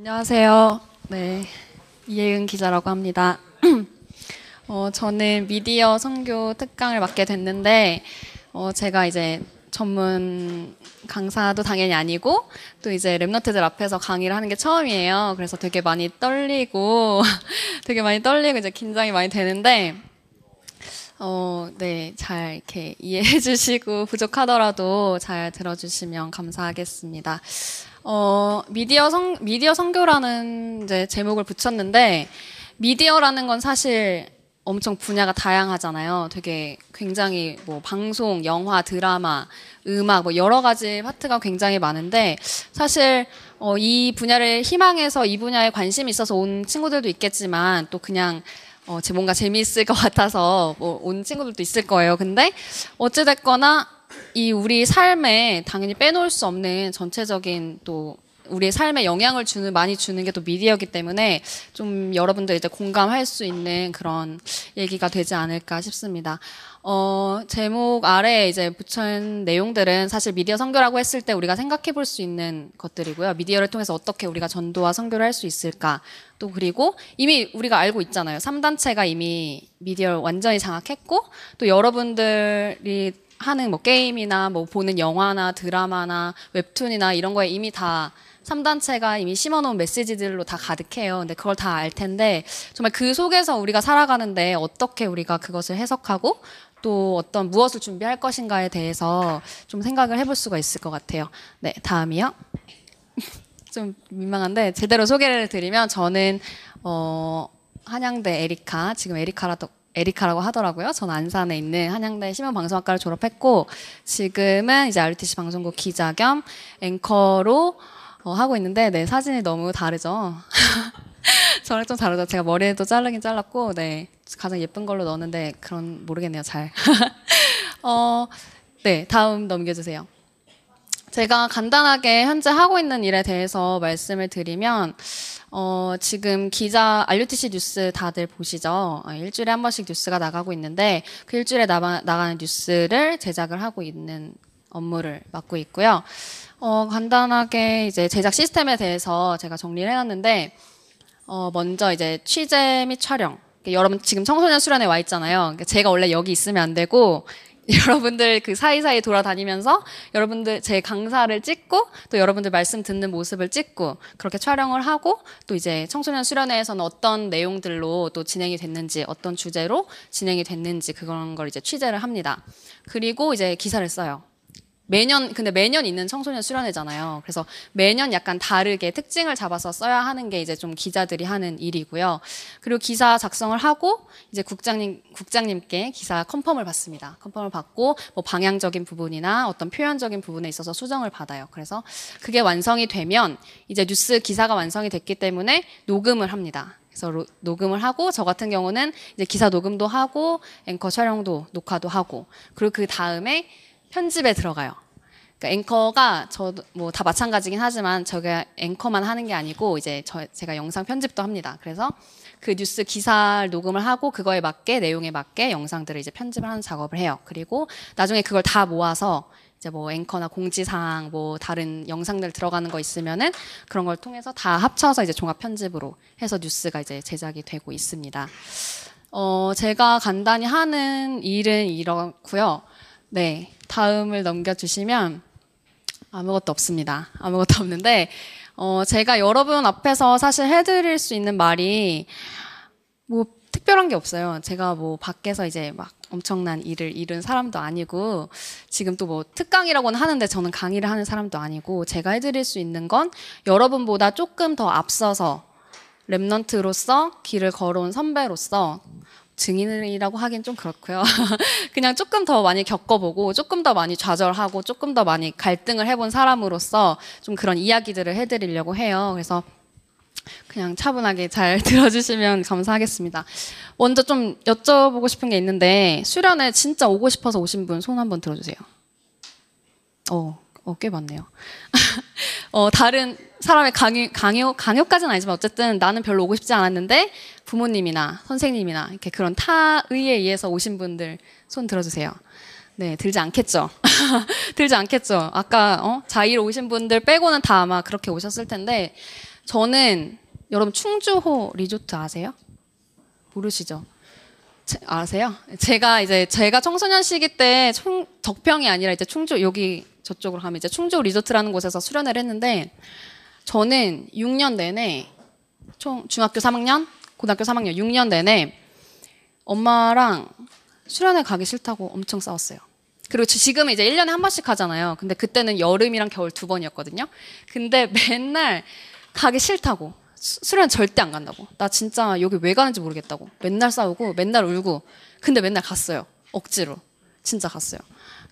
안녕하세요. 네, 이혜은 기자라고 합니다. 어, 저는 미디어 선교 특강을 맡게 됐는데, 어, 제가 이제 전문 강사도 당연히 아니고, 또 이제 랩너트들 앞에서 강의를 하는 게 처음이에요. 그래서 되게 많이 떨리고, 되게 많이 떨리고 이제 긴장이 많이 되는데, 어, 네, 잘 이렇게 이해해 주시고 부족하더라도 잘 들어주시면 감사하겠습니다. 어, 미디어 성, 미디어 선교라는 이제 제목을 붙였는데, 미디어라는 건 사실 엄청 분야가 다양하잖아요. 되게 굉장히 뭐 방송, 영화, 드라마, 음악 뭐 여러 가지 파트가 굉장히 많은데 사실 어, 이 분야를 희망해서 이 분야에 관심이 있어서 온 친구들도 있겠지만 또 그냥 어, 제 뭔가 재미있을 것 같아서 뭐 온 친구들도 있을 거예요. 근데 어찌됐거나 이 우리 삶에 당연히 빼놓을 수 없는 전체적인 또 우리의 삶에 영향을 주는 많이 주는 게 또 미디어이기 때문에 좀 여러분들 이제 공감할 수 있는 그런 얘기가 되지 않을까 싶습니다. 어, 제목 아래 이제 붙여있는 내용들은 사실 미디어 선교라고 했을 때 우리가 생각해 볼 수 있는 것들이고요. 미디어를 통해서 어떻게 우리가 전도와 선교를 할 수 있을까. 또 그리고 이미 우리가 알고 있잖아요. 3단체가 이미 미디어를 완전히 장악했고 또 여러분들이 하는 뭐 게임이나 뭐 보는 영화나 드라마나 웹툰이나 이런 거에 이미 다 3단체가 이미 심어놓은 메시지들로 다 가득해요. 근데 그걸 다 알 텐데 정말 그 속에서 우리가 살아가는데 어떻게 우리가 그것을 해석하고 또 어떤 무엇을 준비할 것인가에 대해서 좀 생각을 해볼 수가 있을 것 같아요. 네, 다음이요. 좀 민망한데 제대로 소개를 드리면 저는 어, 한양대 에리카 지금 에리카라도 에리카라고 하더라고요. 전 안산에 있는 한양대 신문방송학과를 졸업했고 지금은 이제 RTC 방송국 기자 겸 앵커로 어, 하고 있는데 네 사진이 너무 다르죠. 저랑 좀 다르죠. 제가 머리도 자르긴 잘랐고 네 가장 예쁜 걸로 넣었는데 그런 모르겠네요. 잘. 어, 네 다음 넘겨주세요. 제가 간단하게 현재 하고 있는 일에 대해서 말씀을 드리면 어, 지금 기자 RUTC 뉴스 다들 보시죠. 어, 일주일에 한 번씩 뉴스가 나가고 있는데 그 일주일에 나가, 나가는 뉴스를 제작을 하고 있는 업무를 맡고 있고요. 어, 간단하게 이제 제작 시스템에 대해서 제가 정리를 해놨는데, 어, 먼저 이제 취재 및 촬영. 여러분 지금 청소년 수련회 와 있잖아요. 제가 원래 여기 있으면 안 되고, 여러분들 그 사이사이 돌아다니면서 여러분들 제 강사를 찍고 또 여러분들 말씀 듣는 모습을 찍고 그렇게 촬영을 하고 또 이제 청소년 수련회에서는 어떤 내용들로 또 진행이 됐는지 어떤 주제로 진행이 됐는지 그런 걸 이제 취재를 합니다. 그리고 이제 기사를 써요. 매년 근데 매년 있는 청소년 수련회잖아요. 그래서 매년 약간 다르게 특징을 잡아서 써야 하는 게 이제 좀 기자들이 하는 일이고요. 그리고 기사 작성을 하고 이제 국장님 국장님께 기사 컨펌을 받습니다. 컨펌을 받고 뭐 방향적인 부분이나 어떤 표현적인 부분에 있어서 수정을 받아요. 그래서 그게 완성이 되면 이제 뉴스 기사가 완성이 됐기 때문에 녹음을 합니다. 그래서 로, 녹음을 하고 저 같은 경우는 이제 기사 녹음도 하고 앵커 촬영도 녹화도 하고 그리고 그 다음에 편집에 들어가요. 그러니까 앵커가 저도 뭐다 마찬가지긴 하지만 저게 앵커만 하는 게 아니고 이제 저 제가 영상 편집도 합니다. 그래서 그 뉴스 기사를 녹음을 하고 그거에 맞게 내용에 맞게 영상들을 이제 편집을 하는 작업을 해요. 그리고 나중에 그걸 다 모아서 이제 뭐 앵커나 공지사항 뭐 다른 영상들 들어가는 거 있으면은 그런 걸 통해서 다 합쳐서 이제 종합 편집으로 해서 뉴스가 이제 제작이 되고 있습니다. 어, 제가 간단히 하는 일은 이렇고요. 네. 다음을 넘겨주시면 아무것도 없습니다. 아무것도 없는데, 어, 제가 여러분 앞에서 사실 해드릴 수 있는 말이 뭐 특별한 게 없어요. 제가 뭐 밖에서 이제 막 엄청난 일을 이룬 사람도 아니고 지금 또 뭐 특강이라고는 하는데 저는 강의를 하는 사람도 아니고 제가 해드릴 수 있는 건 여러분보다 조금 더 앞서서 랩넌트로서 길을 걸어온 선배로서 증인이라고 하긴 좀 그렇고요. 그냥 조금 더 많이 겪어보고 조금 더 많이 좌절하고 조금 더 많이 갈등을 해본 사람으로서 좀 그런 이야기들을 해드리려고 해요. 그래서 그냥 차분하게 잘 들어주시면 감사하겠습니다. 먼저 좀 여쭤보고 싶은 게 있는데 수련회 진짜 오고 싶어서 오신 분 손 한번 들어주세요. 어, 어, 꽤 많네요. 어, 다른 사람의 강요, 강요, 강요까지는 아니지만 어쨌든 나는 별로 오고 싶지 않았는데 부모님이나 선생님이나 이렇게 그런 타의에 의해서 오신 분들 손 들어주세요. 네, 들지 않겠죠. 들지 않겠죠. 아까 어? 자의로 오신 분들 빼고는 다 아마 그렇게 오셨을 텐데 저는 여러분 충주호 리조트 아세요? 모르시죠? 제, 아세요? 제가 이제 제가 청소년 시기 때 총, 덕평이 아니라 이제 충주 여기 저쪽으로 가면 이제 충주 리조트라는 곳에서 수련을 했는데 저는 6년 내내 총 중학교 3학년, 고등학교 3학년 6년 내내 엄마랑 수련회 가기 싫다고 엄청 싸웠어요. 그리고 지금은 이제 1년에 한 번씩 하잖아요. 근데 그때는 여름이랑 겨울 두 번이었거든요. 근데 맨날 가기 싫다고. 수련 절대 안 간다고. 나 진짜 여기 왜 가는지 모르겠다고. 맨날 싸우고 맨날 울고. 근데 맨날 갔어요. 억지로. 진짜 갔어요.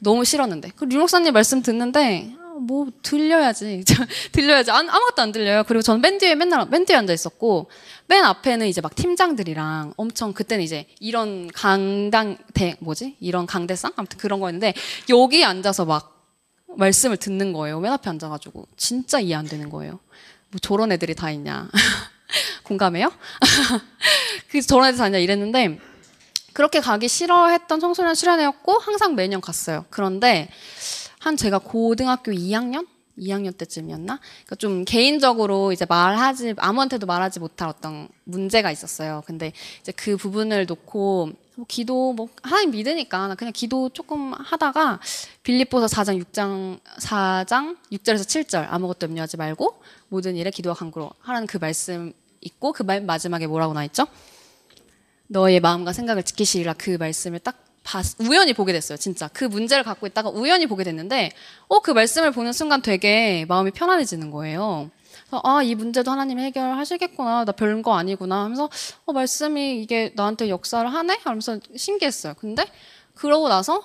너무 싫었는데. 그 류 목사님 말씀 듣는데 뭐 들려야지. 들려야지. 안, 아무것도 안 들려요. 그리고 저는 맨 뒤에 맨날 맨 뒤에 앉아 있었고 맨 앞에는 이제 막 팀장들이랑 엄청 그때는 이제 이런 강당 대 뭐지? 이런 강대상 아무튼 그런 거였는데 여기 앉아서 막 말씀을 듣는 거예요. 맨 앞에 앉아가지고 진짜 이해 안 되는 거예요. 뭐 저런 애들이 다 있냐? 공감해요? 그래서 저런 애들 다 있냐 이랬는데 그렇게 가기 싫어했던 청소년 수련회였고 항상 매년 갔어요. 그런데 한 제가 고등학교 2학년 2학년 때쯤이었나? 그러니까 좀 개인적으로 이제 말하지 아무한테도 말하지 못할 어떤 문제가 있었어요. 근데 이제 그 부분을 놓고 뭐 기도 뭐 하나님 믿으니까 그냥 기도 조금 하다가 빌립보서 4장 6장 4장 6절에서 7절 아무것도 염려하지 말고 모든 일에 기도와 간구로 하라는 그 말씀 있고 그 말 마지막에 뭐라고 나 있죠? 너의 마음과 생각을 지키시리라 그 말씀을 딱 봤, 우연히 보게 됐어요. 진짜 그 문제를 갖고 있다가 우연히 보게 됐는데, 어 그 말씀을 보는 순간 되게 마음이 편안해지는 거예요. 아, 이 문제도 하나님이 해결하시겠구나. 나 별거 아니구나. 하면서, 어, 말씀이 이게 나한테 역사를 하네? 하면서 신기했어요. 근데, 그러고 나서,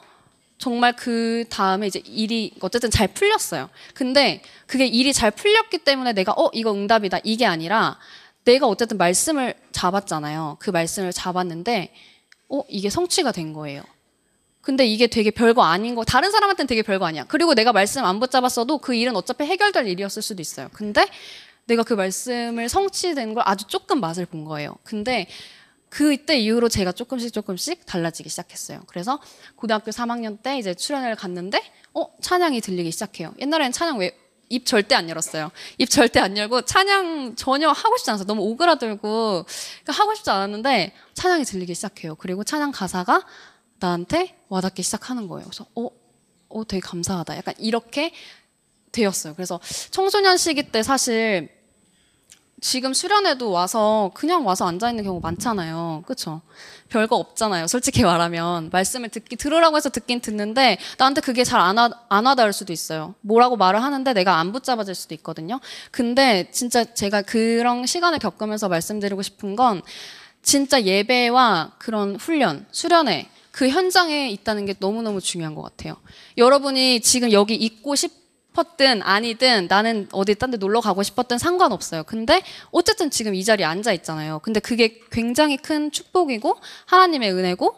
정말 그 다음에 이제 일이 어쨌든 잘 풀렸어요. 근데 그게 일이 잘 풀렸기 때문에 내가, 어, 이거 응답이다. 이게 아니라, 내가 어쨌든 말씀을 잡았잖아요. 그 말씀을 잡았는데, 어, 이게 성취가 된 거예요. 근데 이게 되게 별거 아닌 거, 다른 사람한테는 되게 별거 아니야. 그리고 내가 말씀 안 붙잡았어도 그 일은 어차피 해결될 일이었을 수도 있어요. 근데 내가 그 말씀을 성취된 걸 아주 조금 맛을 본 거예요. 근데 그때 이후로 제가 조금씩 조금씩 달라지기 시작했어요. 그래서 고등학교 3학년 때 이제 출연을 갔는데, 어, 찬양이 들리기 시작해요. 옛날에는 찬양 왜, 입 절대 안 열었어요. 입 절대 안 열고 찬양 전혀 하고 싶지 않았어요. 너무 오그라들고 그러니까 하고 싶지 않았는데 찬양이 들리기 시작해요. 그리고 찬양 가사가 나한테 와닿기 시작하는 거예요. 그래서 어, 어 되게 감사하다. 약간 이렇게 되었어요. 그래서 청소년 시기 때 사실 지금 수련회도 와서 그냥 와서 앉아 있는 경우 많잖아요. 그렇죠? 별거 없잖아요. 솔직히 말하면 말씀을 듣기 들으라고 해서 듣긴 듣는데 나한테 그게 잘안 안 와닿을 수도 있어요. 뭐라고 말을 하는데 내가 안 붙잡아질 수도 있거든요. 근데 진짜 제가 그런 시간을 겪으면서 말씀드리고 싶은 건 진짜 예배와 그런 훈련, 수련회 그 현장에 있다는 게 너무너무 중요한 것 같아요. 여러분이 지금 여기 있고 싶 싶었든 아니든 나는 어디 딴 데 놀러 가고 싶었든 상관없어요. 근데 어쨌든 지금 이 자리에 앉아 있잖아요. 근데 그게 굉장히 큰 축복이고 하나님의 은혜고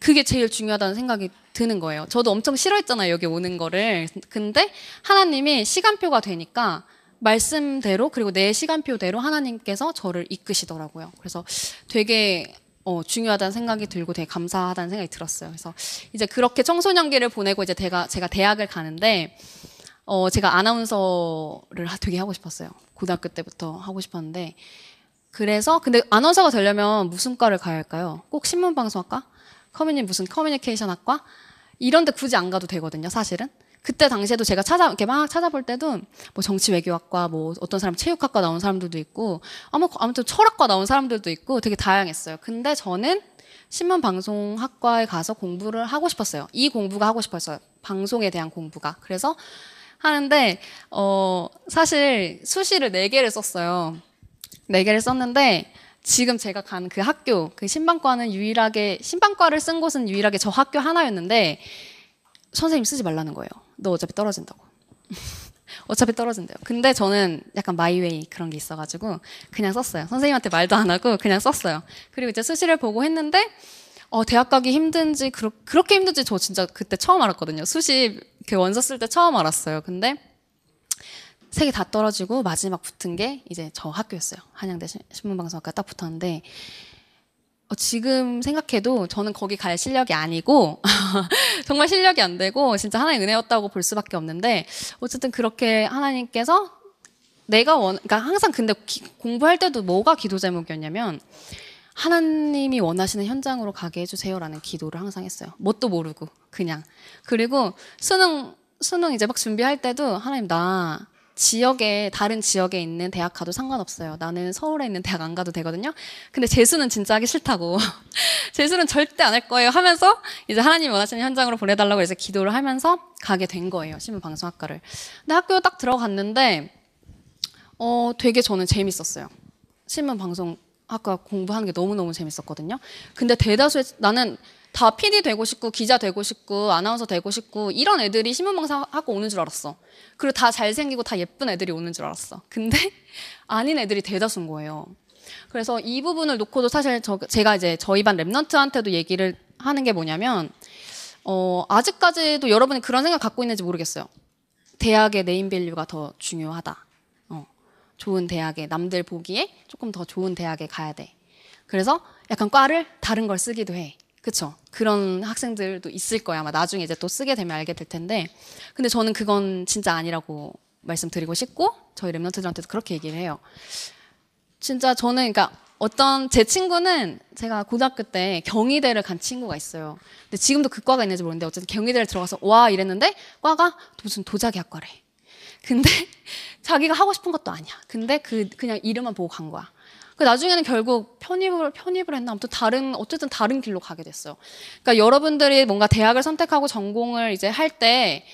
그게 제일 중요하다는 생각이 드는 거예요. 저도 엄청 싫어했잖아요. 여기 오는 거를. 근데 하나님이 시간표가 되니까 말씀대로 그리고 내 시간표대로 하나님께서 저를 이끄시더라고요. 그래서 되게 어, 중요하다는 생각이 들고 되게 감사하다는 생각이 들었어요. 그래서 이제 그렇게 청소년기를 보내고 이제 제가, 제가 대학을 가는데 어, 제가 아나운서를 되게 하고 싶었어요. 고등학교 때부터 하고 싶었는데. 그래서, 근데 아나운서가 되려면 무슨 과를 가야 할까요? 꼭 신문방송학과? 커뮤니, 무슨 커뮤니케이션 학과? 이런 데 굳이 안 가도 되거든요, 사실은. 그때 당시에도 제가 찾아, 이렇게 막 찾아볼 때도 뭐 정치 외교학과, 뭐 어떤 사람 체육학과 나온 사람들도 있고, 아무, 아무튼 철학과 나온 사람들도 있고 되게 다양했어요. 근데 저는 신문 방송학과에 가서 공부를 하고 싶었어요. 이 공부가 하고 싶었어요. 방송에 대한 공부가. 그래서 하는데 어 사실 수시를 네 개를 썼어요. 네 개를 썼는데 지금 제가 간 그 학교 그 신방과는 유일하게 신방과를 쓴 곳은 유일하게 저 학교 하나였는데 선생님 쓰지 말라는 거예요. 너 어차피 떨어진다고. 어차피 떨어진대요. 근데 저는 약간 마이웨이 그런 게 있어가지고 그냥 썼어요. 선생님한테 말도 안 하고 그냥 썼어요. 그리고 이제 수시를 보고 했는데 어, 대학 가기 힘든지 그렇게 힘든지 저 진짜 그때 처음 알았거든요. 수시 그 원서 쓸 때 처음 알았어요. 근데 세 개 다 떨어지고 마지막 붙은 게 이제 저 학교였어요. 한양대 신문방송학과 딱 붙었는데 어, 지금 생각해도 저는 거기 갈 실력이 아니고 정말 실력이 안 되고 진짜 하나의 은혜였다고 볼 수밖에 없는데 어쨌든 그렇게 하나님께서 내가 원, 그러니까 항상 근데 기, 공부할 때도 뭐가 기도 제목이었냐면 하나님이 원하시는 현장으로 가게 해주세요라는 기도를 항상 했어요. 뭣도 모르고 그냥 그리고 수능 수능 이제 막 준비할 때도 하나님 나 지역에 다른 지역에 있는 대학 가도 상관없어요. 나는 서울에 있는 대학 안 가도 되거든요. 근데 재수는 진짜 하기 싫다고. 재수는 절대 안 할 거예요 하면서 이제 하나님 원하시는 현장으로 보내달라고 해서 기도를 하면서 가게 된 거예요. 신문방송학과를. 근데 학교 딱 들어갔는데 어 되게 저는 재밌었어요. 신문방송 학과 공부하는 게 너무너무 재밌었거든요. 근데 대다수의 나는 다 PD 되고 싶고 기자 되고 싶고 아나운서 되고 싶고 이런 애들이 신문방송 하고 오는 줄 알았어. 그리고 다 잘생기고 다 예쁜 애들이 오는 줄 알았어. 근데 아닌 애들이 대다수인 거예요. 그래서 이 부분을 놓고도 사실 저, 제가 이제 저희 반 랩넌트한테도 얘기를 하는 게 뭐냐면 어, 아직까지도 여러분이 그런 생각 갖고 있는지 모르겠어요. 대학의 네임 밸류가 더 중요하다. 어, 좋은 대학에 남들 보기에 조금 더 좋은 대학에 가야 돼. 그래서 약간 과를 다른 걸 쓰기도 해. 그쵸. 그런 학생들도 있을 거야. 아마 나중에 이제 또 쓰게 되면 알게 될 텐데. 근데 저는 그건 진짜 아니라고 말씀드리고 싶고, 저희 remnant들한테도 그렇게 얘기를 해요. 진짜 저는, 그러니까 어떤 제 친구는 제가 고등학교 때 경희대를 간 친구가 있어요. 근데 지금도 그 과가 있는지 모르는데 어쨌든 경희대를 들어가서 와 이랬는데 과가 무슨 도자기학과래. 근데 자기가 하고 싶은 것도 아니야. 근데 그 그냥 이름만 보고 간 거야. 그 나중에는 결국 편입을 편입을 했나 아무튼 다른 어쨌든 다른 길로 가게 됐어요. 그러니까 여러분들이 뭔가 대학을 선택하고 전공을 이제 할 때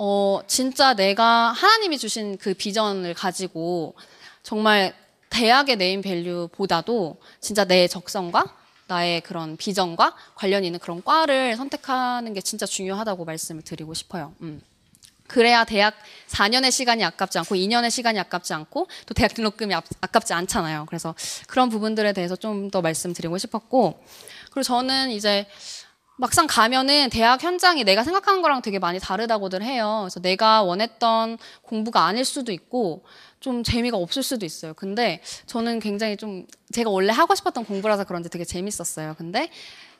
어, 진짜 내가 하나님이 주신 그 비전을 가지고 정말 대학의 네임 밸류보다도 진짜 내 적성과 나의 그런 비전과 관련 있는 그런 과를 선택하는 게 진짜 중요하다고 말씀을 드리고 싶어요. 음. 그래야 대학 4년의 시간이 아깝지 않고 2년의 시간이 아깝지 않고 또 대학 등록금이 아깝지 않잖아요. 그래서 그런 부분들에 대해서 좀 더 말씀드리고 싶었고 그리고 저는 이제 막상 가면은 대학 현장이 내가 생각하는 거랑 되게 많이 다르다고들 해요. 그래서 내가 원했던 공부가 아닐 수도 있고 좀 재미가 없을 수도 있어요. 근데 저는 굉장히 좀 제가 원래 하고 싶었던 공부라서 그런지 되게 재밌었어요. 근데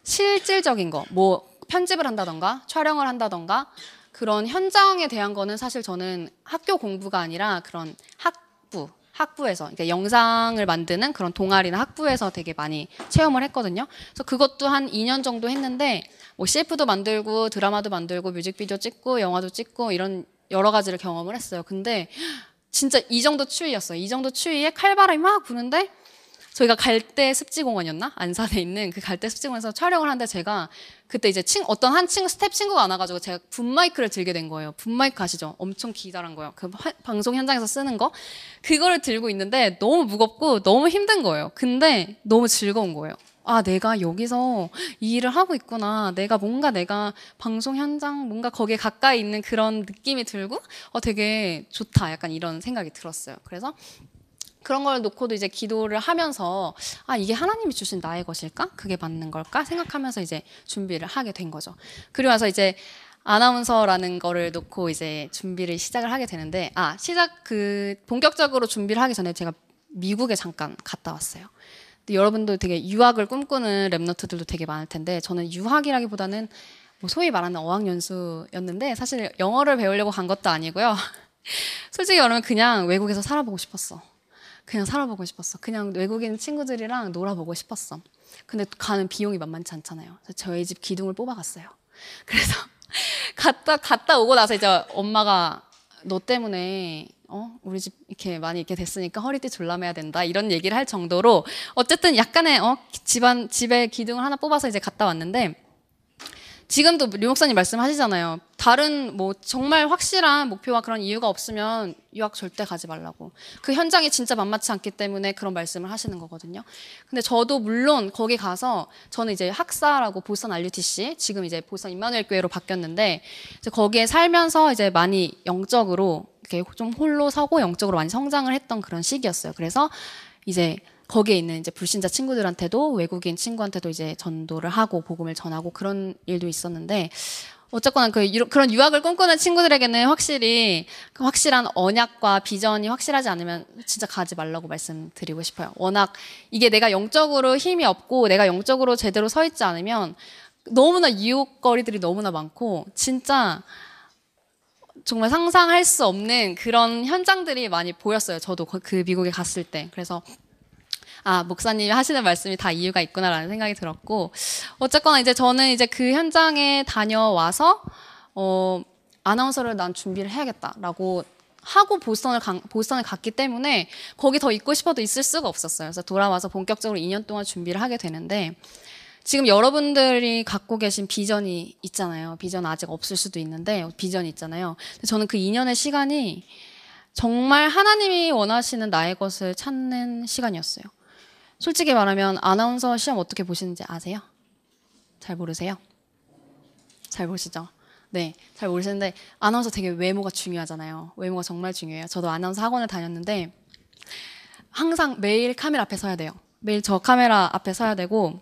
실질적인 거, 뭐 편집을 한다던가 촬영을 한다던가 그런 현장에 대한 거는 사실 저는 학교 공부가 아니라 그런 학부, 학부에서, 그러니까 영상을 만드는 그런 동아리나 학부에서 되게 많이 체험을 했거든요. 그래서 그것도 한 2년 정도 했는데, 뭐 CF도 만들고, 드라마도 만들고, 뮤직비디오 찍고, 영화도 찍고, 이런 여러 가지를 경험을 했어요. 근데 진짜 이 정도 추위였어요. 이 정도 추위에 칼바람이 막 부는데, 저희가 갈대 습지공원이었나? 안산에 있는 그 갈대 습지공원에서 촬영을 하는데 제가 그때 이제 친, 어떤 한 친구, 스텝 친구가 안 와가지고 제가 붐마이크를 들게 된 거예요. 붐마이크 아시죠? 엄청 기다란 거예요. 그 화, 방송 현장에서 쓰는 거. 그거를 들고 있는데 너무 무겁고 너무 힘든 거예요. 근데 너무 즐거운 거예요. 아, 내가 여기서 이 일을 하고 있구나. 내가 뭔가 내가 방송 현장, 뭔가 거기에 가까이 있는 그런 느낌이 들고, 어, 되게 좋다. 약간 이런 생각이 들었어요. 그래서 그런 걸 놓고도 이제 기도를 하면서 아 이게 하나님이 주신 나의 것일까? 그게 맞는 걸까? 생각하면서 이제 준비를 하게 된 거죠. 그리고 나서 이제 아나운서라는 거를 놓고 이제 준비를 시작을 하게 되는데 아 시작 그 본격적으로 준비를 하기 전에 제가 미국에 잠깐 갔다 왔어요. 여러분도 되게 유학을 꿈꾸는 랩너트들도 되게 많을 텐데 저는 유학이라기보다는 뭐 소위 말하는 어학연수였는데 사실 영어를 배우려고 간 것도 아니고요. 솔직히 말하면 그냥 외국에서 살아보고 싶었어. 그냥 살아보고 싶었어. 그냥 외국인 친구들이랑 놀아보고 싶었어. 근데 가는 비용이 만만치 않잖아요. 그래서 저희 집 기둥을 뽑아갔어요. 그래서 갔다 갔다 오고 나서 이제 엄마가 너 때문에 어 우리 집 이렇게 많이 이렇게 됐으니까 허리띠 졸라매야 된다 이런 얘기를 할 정도로 어쨌든 약간의 어 집안 집에 기둥을 하나 뽑아서 이제 갔다 왔는데 지금도 류 목사님 말씀하시잖아요. 다른 뭐 정말 확실한 목표와 그런 이유가 없으면 유학 절대 가지 말라고. 그 현장이 진짜 만만치 않기 때문에 그런 말씀을 하시는 거거든요. 근데 저도 물론 거기 가서 저는 이제 학사라고 보선 RUTC 지금 이제 보선 임마누엘 교회로 바뀌었는데 이제 거기에 살면서 이제 많이 영적으로 이렇게 좀 홀로 서고 영적으로 많이 성장을 했던 그런 시기였어요. 그래서 이제 거기에 있는 이제 불신자 친구들한테도 외국인 친구한테도 이제 전도를 하고 복음을 전하고 그런 일도 있었는데 어쨌거나 그 그런 유학을 꿈꾸는 친구들에게는 확실히 그 확실한 언약과 비전이 확실하지 않으면 진짜 가지 말라고 말씀드리고 싶어요. 워낙 이게 내가 영적으로 힘이 없고 내가 영적으로 제대로 서 있지 않으면 너무나 유혹거리들이 너무나 많고 진짜 정말 상상할 수 없는 그런 현장들이 많이 보였어요. 저도 그 미국에 갔을 때. 그래서 아, 목사님이 하시는 말씀이 다 이유가 있구나라는 생각이 들었고, 어쨌거나 이제 저는 이제 그 현장에 다녀와서, 어, 아나운서를 난 준비를 해야겠다라고 하고 보스턴을, 가, 보스턴을 갔기 때문에 거기 더 있고 싶어도 있을 수가 없었어요. 그래서 돌아와서 본격적으로 2년 동안 준비를 하게 되는데, 지금 여러분들이 갖고 계신 비전이 있잖아요. 비전 아직 없을 수도 있는데, 비전이 있잖아요. 저는 그 2년의 시간이 정말 하나님이 원하시는 나의 것을 찾는 시간이었어요. 솔직히 말하면 아나운서 시험 어떻게 보시는지 아세요? 잘 모르세요? 잘 보시죠? 네, 잘 모르시는데 아나운서 되게 외모가 중요하잖아요. 외모가 정말 중요해요. 저도 아나운서 학원을 다녔는데 항상 매일 카메라 앞에 서야 돼요. 매일 저 카메라 앞에 서야 되고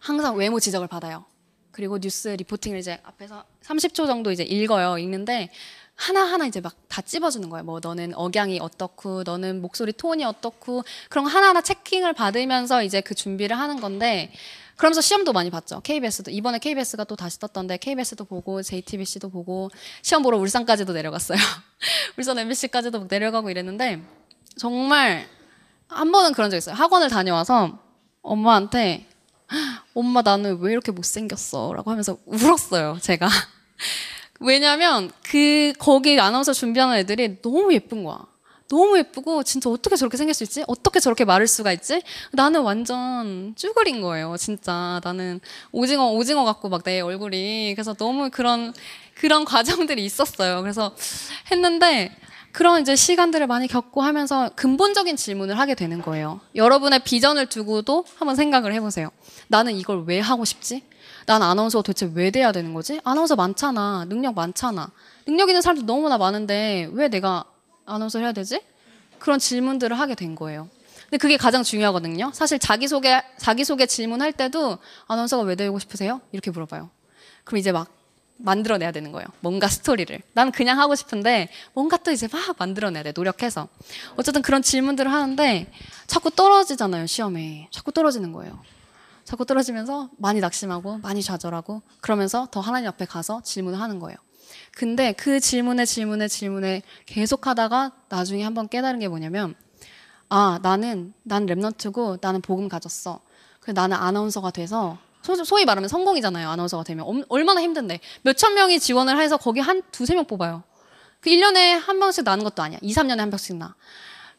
항상 외모 지적을 받아요. 그리고 뉴스 리포팅을 이제 앞에서 30초 정도 이제 읽어요. 읽는데 하나하나 이제 막 다 찝어주는 거예요. 뭐 너는 억양이 어떻고, 너는 목소리 톤이 어떻고, 그런 거 하나하나 체킹을 받으면서 이제 그 준비를 하는 건데, 그러면서 시험도 많이 봤죠. KBS도 이번에 KBS가 또 다시 떴던데 KBS도 보고 JTBC도 보고 시험 보러 울산까지도 내려갔어요. 울산 MBC까지도 내려가고 이랬는데 정말 한 번은 그런 적 있어요. 학원을 다녀와서 엄마한테 엄마 나는 왜 이렇게 못생겼어? 라고 하면서 울었어요. 제가. 왜냐면 그 거기 아나운서 준비하는 애들이 너무 예쁜 거야. 너무 예쁘고 진짜 어떻게 저렇게 생길 수 있지? 어떻게 저렇게 마를 수가 있지? 나는 완전 쭈그린 거예요. 진짜 나는 오징어 오징어 같고 막 내 얼굴이 그래서 너무 그런 그런 과정들이 있었어요. 그래서 했는데 그런 이제 시간들을 많이 겪고 하면서 근본적인 질문을 하게 되는 거예요. 여러분의 비전을 두고도 한번 생각을 해보세요. 나는 이걸 왜 하고 싶지? 난 아나운서가 도대체 왜 돼야 되는 거지? 아나운서 많잖아. 능력 많잖아. 능력 있는 사람도 너무나 많은데 왜 내가 아나운서를 해야 되지? 그런 질문들을 하게 된 거예요. 근데 그게 가장 중요하거든요. 사실 자기소개, 자기소개 질문할 때도 아나운서가 왜 되고 싶으세요? 이렇게 물어봐요. 그럼 이제 막 만들어내야 되는 거예요. 뭔가 스토리를. 난 그냥 하고 싶은데 뭔가 또 이제 막 만들어내야 돼. 노력해서. 어쨌든 그런 질문들을 하는데 자꾸 떨어지잖아요. 시험에. 자꾸 떨어지는 거예요. 자꾸 떨어지면서 많이 낙심하고 많이 좌절하고 그러면서 더 하나님 앞에 가서 질문을 하는 거예요. 근데 그 질문에 질문에 질문에 계속 하다가 나중에 한번 깨달은 게 뭐냐면 아 나는 난 랩넌트고 나는 복음 가졌어. 그래 나는 아나운서가 돼서 소위 말하면 성공이잖아요. 아나운서가 되면 얼마나 힘든데 몇 천 명이 지원을 해서 거기 한 두세 명 뽑아요. 그 1년에 한 명씩 나는 것도 아니야. 2, 3년에 한 명씩 나.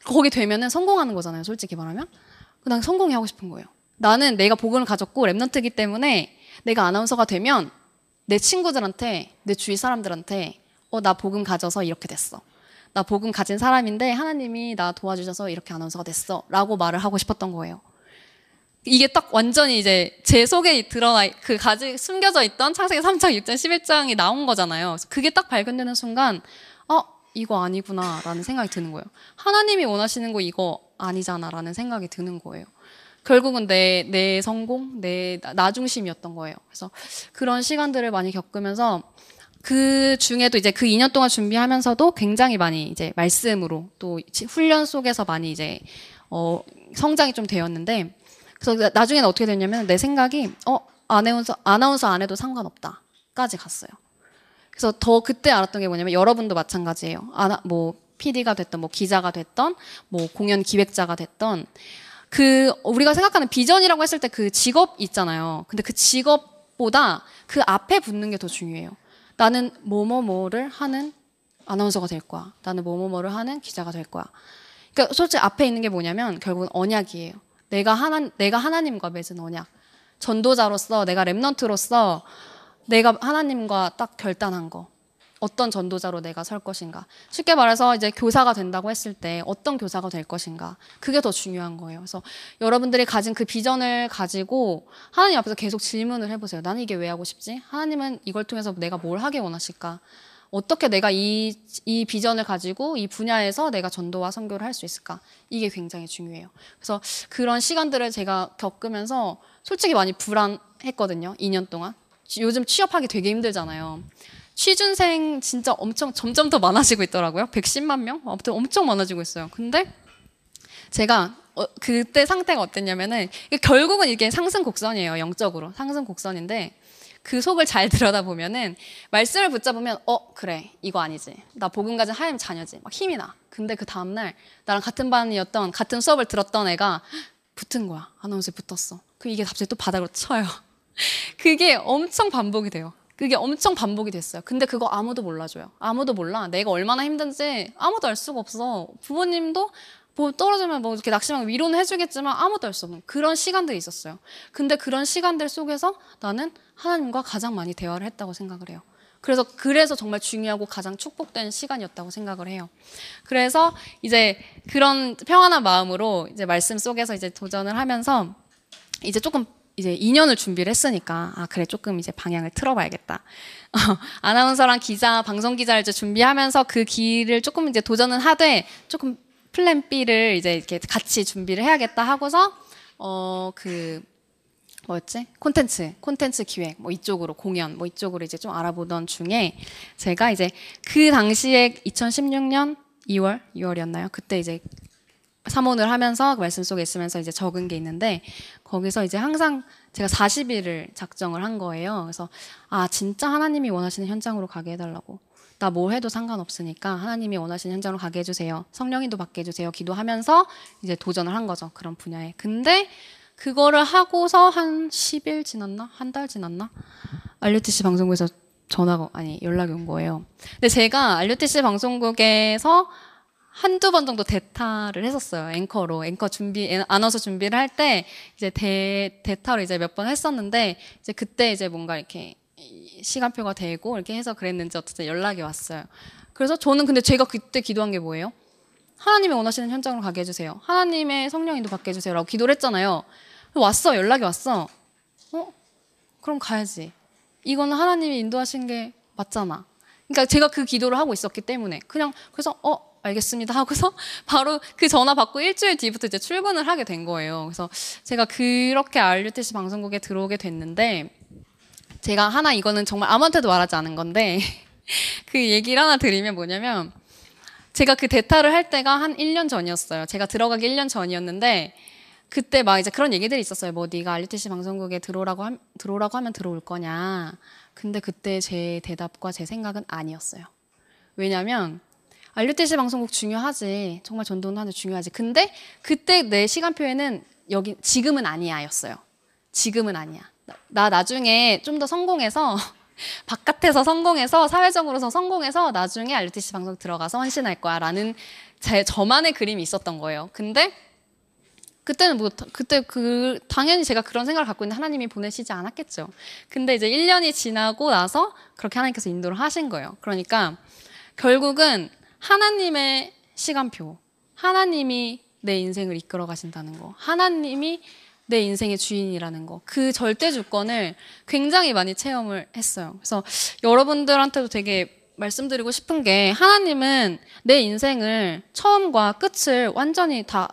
거기 되면은 성공하는 거잖아요. 솔직히 말하면. 난 성공이 하고 싶은 거예요. 나는 내가 복음을 가졌고 랩넌트기 때문에 내가 아나운서가 되면 내 친구들한테 내 주위 사람들한테 어 나 복음 가져서 이렇게 됐어. 나 복음 가진 사람인데 하나님이 나 도와주셔서 이렇게 아나운서가 됐어 라고 말을 하고 싶었던 거예요. 이게 딱 완전히 이제 제 속에 드러나 그 가지 숨겨져 있던 창세기 3장, 6장, 11장이 나온 거잖아요. 그게 딱 발견되는 순간 어 이거 아니구나 라는 생각이 드는 거예요. 하나님이 원하시는 거 이거 아니잖아 라는 생각이 드는 거예요. 결국은 내, 내 성공, 내, 나 중심이었던 거예요. 그래서 그런 시간들을 많이 겪으면서 그 중에도 이제 그 2년 동안 준비하면서도 굉장히 많이 이제 말씀으로 또 훈련 속에서 많이 이제 어, 성장이 좀 되었는데 그래서 나중에는 어떻게 됐냐면 내 생각이 어, 아나운서, 아나운서 안 해도 상관없다까지 갔어요. 그래서 더 그때 알았던 게 뭐냐면 여러분도 마찬가지예요. 아나, 뭐, PD가 됐던, 뭐, 기자가 됐던, 뭐, 공연 기획자가 됐던, 그 우리가 생각하는 비전이라고 했을 때 그 직업 있잖아요. 근데 그 직업보다 그 앞에 붙는 게 더 중요해요. 나는 뭐뭐뭐를 하는 아나운서가 될 거야. 나는 뭐뭐뭐를 하는 기자가 될 거야. 그러니까 솔직히 앞에 있는 게 뭐냐면 결국은 언약이에요. 내가 하나 내가 하나님과 맺은 언약. 전도자로서 내가 랩넌트로서 내가 하나님과 딱 결단한 거. 어떤 전도자로 내가 설 것인가. 쉽게 말해서 이제 교사가 된다고 했을 때 어떤 교사가 될 것인가. 그게 더 중요한 거예요. 그래서 여러분들이 가진 그 비전을 가지고 하나님 앞에서 계속 질문을 해보세요. 나는 이게 왜 하고 싶지? 하나님은 이걸 통해서 내가 뭘 하게 원하실까? 어떻게 내가 이, 이 비전을 가지고 이 분야에서 내가 전도와 선교를 할 수 있을까? 이게 굉장히 중요해요. 그래서 그런 시간들을 제가 겪으면서 솔직히 많이 불안했거든요. 2년 동안. 요즘 취업하기 되게 힘들잖아요. 취준생 진짜 엄청 점점 더 많아지고 있더라고요. 110만 명? 아무튼 엄청 많아지고 있어요. 근데 제가 어, 그때 상태가 어땠냐면은 결국은 이게 상승 곡선이에요. 영적으로 상승 곡선인데 그 속을 잘 들여다보면은 말씀을 붙잡으면 어 그래 이거 아니지 나 복음 가진 하나님 자녀지 막 힘이 나 근데 그 다음 날 나랑 같은 반이었던 같은 수업을 들었던 애가 붙은 거야 아나운서에 붙었어 그 이게 갑자기 또 바닥으로 쳐요 그게 엄청 반복이 돼요 그게 엄청 반복이 됐어요. 근데 그거 아무도 몰라줘요. 아무도 몰라. 내가 얼마나 힘든지 아무도 알 수가 없어. 부모님도 뭐 떨어지면 뭐 이렇게 낙심하고 위로는 해주겠지만 아무도 알 수 없는 그런 시간들이 있었어요. 근데 그런 시간들 속에서 나는 하나님과 가장 많이 대화를 했다고 생각을 해요. 그래서 그래서 정말 중요하고 가장 축복된 시간이었다고 생각을 해요. 그래서 이제 그런 평안한 마음으로 이제 말씀 속에서 이제 도전을 하면서 이제 조금 이제 2년을 준비를 했으니까 아 그래 조금 이제 방향을 틀어봐야겠다. 아나운서랑 기자, 방송 기자를 이제 준비하면서 그 길을 조금 이제 도전은 하되 조금 플랜 B를 이제 이렇게 같이 준비를 해야겠다 하고서 어 그 뭐였지? 콘텐츠, 콘텐츠 기획, 뭐 이쪽으로 공연, 뭐 이쪽으로 이제 좀 알아보던 중에 제가 이제 그 당시에 2016년 2월, 2월이었나요? 그때 이제 사문을 하면서 그 말씀 속에 있으면서 이제 적은 게 있는데 거기서 이제 항상 제가 40일을 작정을 한 거예요. 그래서 아 진짜 하나님이 원하시는 현장으로 가게 해달라고. 나 뭐 해도 상관없으니까 하나님이 원하시는 현장으로 가게 해주세요. 성령인도 받게 해주세요. 기도하면서 이제 도전을 한 거죠. 그런 분야에. 근데 그거를 하고서 한 10일 지났나? 한 달 지났나? 알류티시 방송국에서 전화가 아니 연락이 온 거예요. 근데 제가 알류티시 방송국에서 한두 번 정도 대타를 했었어요. 앵커로. 앵커 준비, 아나운서 준비를 할 때 이제 대, 대타로 이제 몇 번 했었는데 이제 그때 이제 뭔가 이렇게 시간표가 되고 이렇게 해서 그랬는지 어쨌든 연락이 왔어요. 그래서 저는 근데 제가 그때 기도한 게 뭐예요? 하나님이 원하시는 현장으로 가게 해주세요. 하나님의 성령인도 받게 해주세요. 라고 기도를 했잖아요. 왔어. 연락이 왔어. 어? 그럼 가야지. 이거는 하나님이 인도하신 게 맞잖아. 그러니까 제가 그 기도를 하고 있었기 때문에 그냥 그래서 어 알겠습니다 하고서 바로 그 전화 받고 일주일 뒤부터 이제 출근을 하게 된 거예요. 그래서 제가 그렇게 RUTC 방송국에 들어오게 됐는데 제가 하나 이거는 정말 아무한테도 말하지 않은 건데 그 얘기를 하나 드리면 뭐냐면 제가 그 대타를 할 때가 한 1년 전이었어요. 제가 들어가기 1년 전이었는데 그때 막 이제 그런 얘기들이 있었어요. 뭐 네가 RUTC 방송국에 들어오라고 하, 들어오라고 하면 들어올 거냐. 근데 그때 제 대답과 제 생각은 아니었어요. 왜냐면 알류티시 방송국 중요하지. 정말 전도는 중요하지. 근데 그때 내 시간표에는 여기 지금은 아니야였어요. 지금은 아니야. 나, 나 나중에 좀 더 성공해서 바깥에서 성공해서 사회적으로서 성공해서 나중에 알류티시 방송 들어가서 헌신할 거야라는 제 저만의 그림이 있었던 거예요. 근데 그때는 뭐 그때 그 당연히 제가 그런 생각을 갖고 있는데 하나님이 보내시지 않았겠죠. 근데 이제 1년이 지나고 나서 그렇게 하나님께서 인도를 하신 거예요. 그러니까 결국은 하나님의 시간표, 하나님이 내 인생을 이끌어 가신다는 거, 하나님이 내 인생의 주인이라는 거, 그 절대 주권을 굉장히 많이 체험을 했어요. 그래서 여러분들한테도 되게 말씀드리고 싶은 게 하나님은 내 인생을 처음과 끝을 완전히 다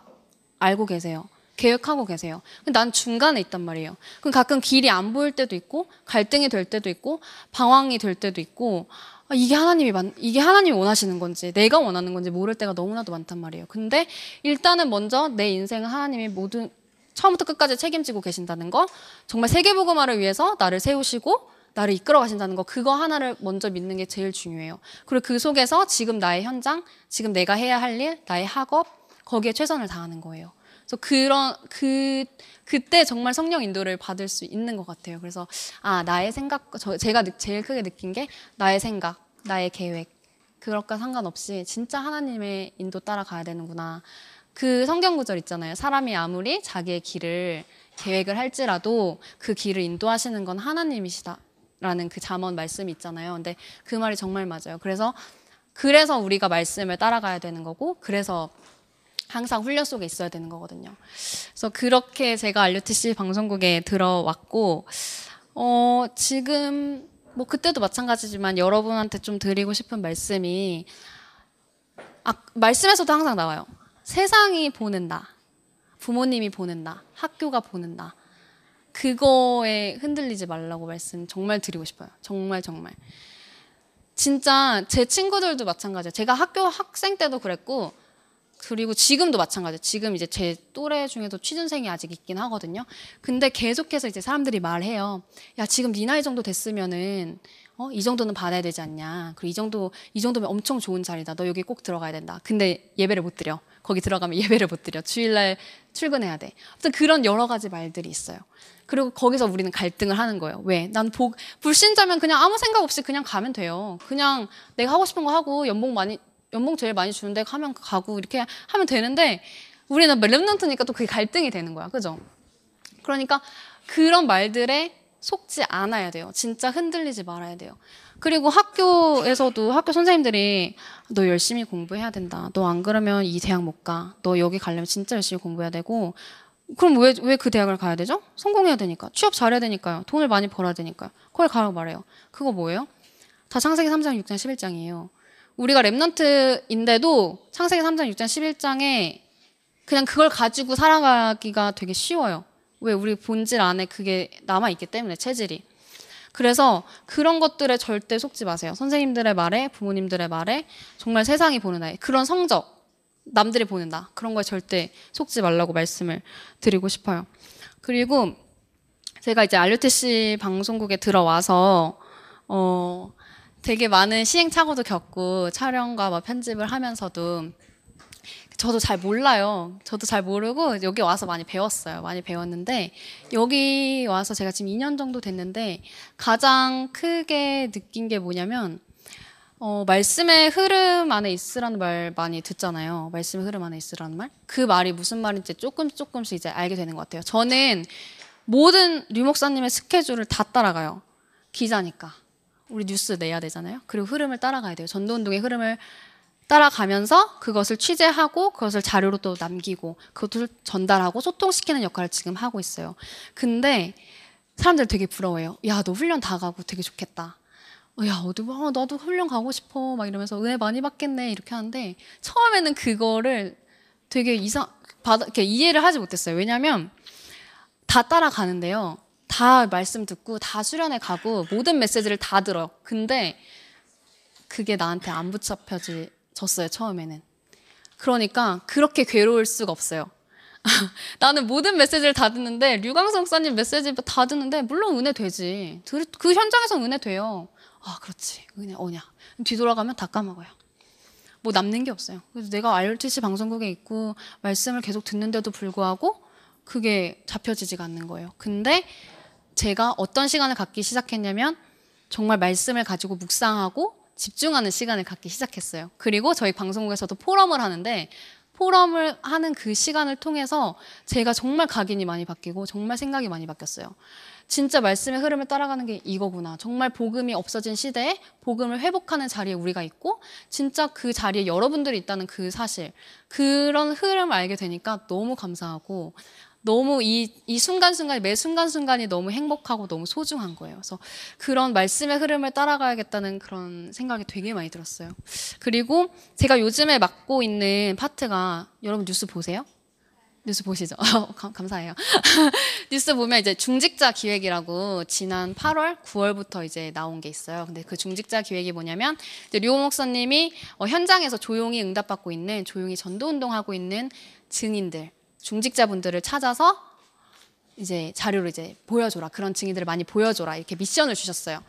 알고 계세요. 계획하고 계세요. 난 중간에 있단 말이에요. 그럼 가끔 길이 안 보일 때도 있고, 갈등이 될 때도 있고, 방황이 될 때도 있고, 아, 이게 하나님이 만, 이게 하나님이 원하시는 건지 내가 원하는 건지 모를 때가 너무나도 많단 말이에요. 근데 일단은 먼저 내 인생은 하나님이 모든 처음부터 끝까지 책임지고 계신다는 거, 정말 세계복음화를 위해서 나를 세우시고 나를 이끌어 가신다는 거, 그거 하나를 먼저 믿는 게 제일 중요해요. 그리고 그 속에서 지금 나의 현장, 지금 내가 해야 할 일, 나의 학업, 거기에 최선을 다하는 거예요. 그래서 그런 그 그때 정말 성령 인도를 받을 수 있는 것 같아요. 그래서 아 나의 생각, 저, 제가 제일 크게 느낀 게 나의 생각, 나의 계획 그것과 상관없이 진짜 하나님의 인도 따라가야 되는구나. 그 성경 구절 있잖아요. 사람이 아무리 자기의 길을 계획을 할지라도 그 길을 인도하시는 건 하나님이시다 라는 그 잠언 말씀이 있잖아요. 근데 그 말이 정말 맞아요. 그래서 그래서 우리가 말씀을 따라가야 되는 거고 그래서 항상 훈련 속에 있어야 되는 거거든요. 그래서 그렇게 제가 알류티시 방송국에 들어왔고, 어, 지금, 뭐 그때도 마찬가지지만 여러분한테 좀 드리고 싶은 말씀이, 아, 말씀에서도 항상 나와요. 세상이 나, 부모님이 나, 학교가 나, 그거에 흔들리지 말라고 말씀 정말 드리고 싶어요. 정말 정말. 진짜 제 친구들도 마찬가지예요. 제가 학교 학생 때도 그랬고 그리고 지금도 마찬가지예요. 지금 이제 제 또래 중에도 취준생이 아직 있긴 하거든요. 근데 계속해서 이제 사람들이 말해요. 야, 지금 네 나이 정도 됐으면은 어, 이 정도는 받아야 되지 않냐. 그리고 이 정도 이 정도면 엄청 좋은 자리다. 너 여기 꼭 들어가야 된다. 근데 예배를 못 드려. 거기 들어가면 예배를 못 드려. 주일날 출근해야 돼. 아무튼 그런 여러 가지 말들이 있어요. 그리고 거기서 우리는 갈등을 하는 거예요. 왜? 난 복, 불신자면 그냥 아무 생각 없이 그냥 가면 돼요. 그냥 내가 하고 싶은 거 하고 연봉 많이, 연봉 제일 많이 주는데 가면 가고 이렇게 하면 되는데 우리는 랩런트니까 또 그게 갈등이 되는 거야. 그죠? 그러니까 그런 말들에 속지 않아야 돼요. 진짜 흔들리지 말아야 돼요. 그리고 학교에서도 학교 선생님들이 너 열심히 공부해야 된다. 너 안 그러면 이 대학 못 가. 너 여기 가려면 진짜 열심히 공부해야 되고 그럼 왜 왜 그 대학을 가야 되죠? 성공해야 되니까. 취업 잘해야 되니까요. 돈을 많이 벌어야 되니까요. 그걸 가라고 말해요. 그거 뭐예요? 다 창세기 3장, 6장, 11장이에요. 우리가 랩넌트인데도 창세기 3장, 6장, 11장에 그냥 그걸 가지고 살아가기가 되게 쉬워요. 왜 우리 본질 안에 그게 남아 있기 때문에 체질이. 그래서 그런 것들에 절대 속지 마세요. 선생님들의 말에, 부모님들의 말에, 정말 세상이 보는 아이. 그런 성적, 남들이 보는다. 그런 거에 절대 속지 말라고 말씀을 드리고 싶어요. 그리고 제가 이제 RUTC 방송국에 들어와서 어 되게 많은 시행착오도 겪고 촬영과 뭐 편집을 하면서도 저도 잘 몰라요. 저도 잘 모르고 여기 와서 많이 배웠어요. 많이 배웠는데 여기 와서 제가 지금 2년 정도 됐는데 가장 크게 느낀 게 뭐냐면 어, 말씀의 흐름 안에 있으라는 말 많이 듣잖아요. 말씀의 흐름 안에 있으라는 말. 그 말이 무슨 말인지 조금 조금씩 이제 알게 되는 것 같아요. 저는 모든 류 목사님의 스케줄을 다 따라가요. 기자니까. 우리 뉴스 내야 되잖아요. 그리고 흐름을 따라가야 돼요. 전도 운동의 흐름을 따라가면서 그것을 취재하고 그것을 자료로 또 남기고 그것을 전달하고 소통시키는 역할을 지금 하고 있어요. 근데 사람들 되게 부러워해요. 야, 너 훈련 다 가고 되게 좋겠다. 어, 야, 어디 봐. 나도 훈련 가고 싶어. 막 이러면서 은혜 많이 받겠네. 이렇게 하는데 처음에는 그거를 되게 이상, 받아, 이렇게 이해를 하지 못했어요. 왜냐면 다 따라가는데요. 다 말씀 듣고 다 수련회 가고 모든 메시지를 다 들어요. 근데 그게 나한테 안 붙잡혀졌어요. 처음에는. 그러니까 그렇게 괴로울 수가 없어요. 나는 모든 메시지를 다 듣는데 류광성 목사님 메시지 다 듣는데 물론 은혜 되지. 그 현장에서 은혜 돼요. 아, 그렇지. 은혜 오냐. 뒤돌아가면 다 까먹어요. 뭐 남는 게 없어요. 그래서 내가 RTC 방송국에 있고 말씀을 계속 듣는데도 불구하고 그게 잡혀지지가 않는 거예요. 근데 제가 어떤 시간을 갖기 시작했냐면 정말 말씀을 가지고 묵상하고 집중하는 시간을 갖기 시작했어요. 그리고 저희 방송국에서도 포럼을 하는데 포럼을 하는 그 시간을 통해서 제가 정말 각인이 많이 바뀌고 정말 생각이 많이 바뀌었어요. 진짜 말씀의 흐름을 따라가는 게 이거구나. 정말 복음이 없어진 시대에 복음을 회복하는 자리에 우리가 있고 진짜 그 자리에 여러분들이 있다는 그 사실 그런 흐름을 알게 되니까 너무 감사하고 너무 이, 이 순간순간이 매 순간순간이 너무 행복하고 너무 소중한 거예요. 그래서 그런 말씀의 흐름을 따라가야겠다는 그런 생각이 되게 많이 들었어요. 그리고 제가 요즘에 맡고 있는 파트가 여러분 뉴스 보세요? 뉴스 보시죠. 어, 감사해요. 뉴스 보면 이제 중직자 기획이라고 지난 8월, 9월부터 이제 나온 게 있어요. 근데 그 중직자 기획이 뭐냐면 류 목사님이 어, 현장에서 조용히 응답받고 있는 조용히 전도 운동하고 있는 증인들, 중직자분들을 찾아서 이제 자료를 이제 보여줘라. 그런 증인들을 많이 보여줘라. 이렇게 미션을 주셨어요.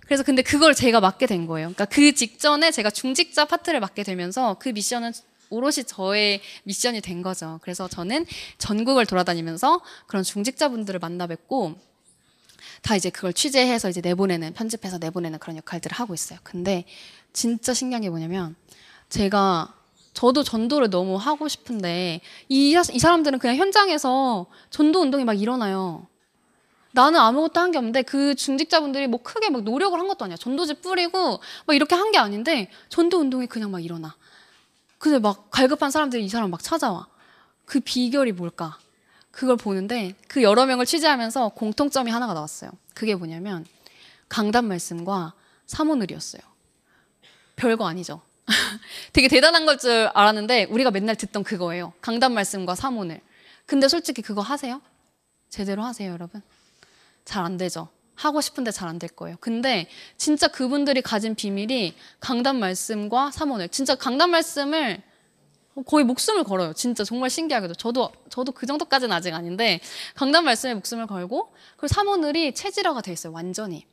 그래서 근데 그걸 제가 맡게 된 거예요. 그러니까 그 직전에 제가 중직자 파트를 맡게 되면서 그 미션은 오롯이 저의 미션이 된 거죠. 그래서 저는 전국을 돌아다니면서 그런 중직자분들을 만나 뵙고 다 이제 그걸 취재해서 이제 내보내는 편집해서 내보내는 그런 역할들을 하고 있어요. 근데 진짜 신기한 게 뭐냐면 제가 저도 전도를 너무 하고 싶은데 이, 이 사람들은 그냥 현장에서 전도 운동이 막 일어나요. 나는 아무것도 한 게 없는데 그 중직자분들이 뭐 크게 막 노력을 한 것도 아니야. 전도지 뿌리고 막 이렇게 한 게 아닌데 전도 운동이 그냥 막 일어나. 근데 막 갈급한 사람들이 이 사람 막 찾아와. 그 비결이 뭘까? 그걸 보는데 그 여러 명을 취재하면서 공통점이 하나가 나왔어요. 그게 뭐냐면 강단 말씀과 사모늘이었어요. 별거 아니죠. 되게 대단한 걸 줄 알았는데 우리가 맨날 듣던 그거예요. 강단 말씀과 사모늘. 근데 솔직히 그거 하세요? 제대로 하세요, 여러분? 잘 안 되죠. 하고 싶은데 잘 안 될 거예요. 근데 진짜 그분들이 가진 비밀이 강단 말씀과 사모늘. 진짜 강단 말씀을 거의 목숨을 걸어요. 진짜 정말 신기하게도. 저도, 저도 그 정도까지는 아직 아닌데, 강단 말씀에 목숨을 걸고, 그리고 사모늘이 체질화가 돼 있어요. 완전히.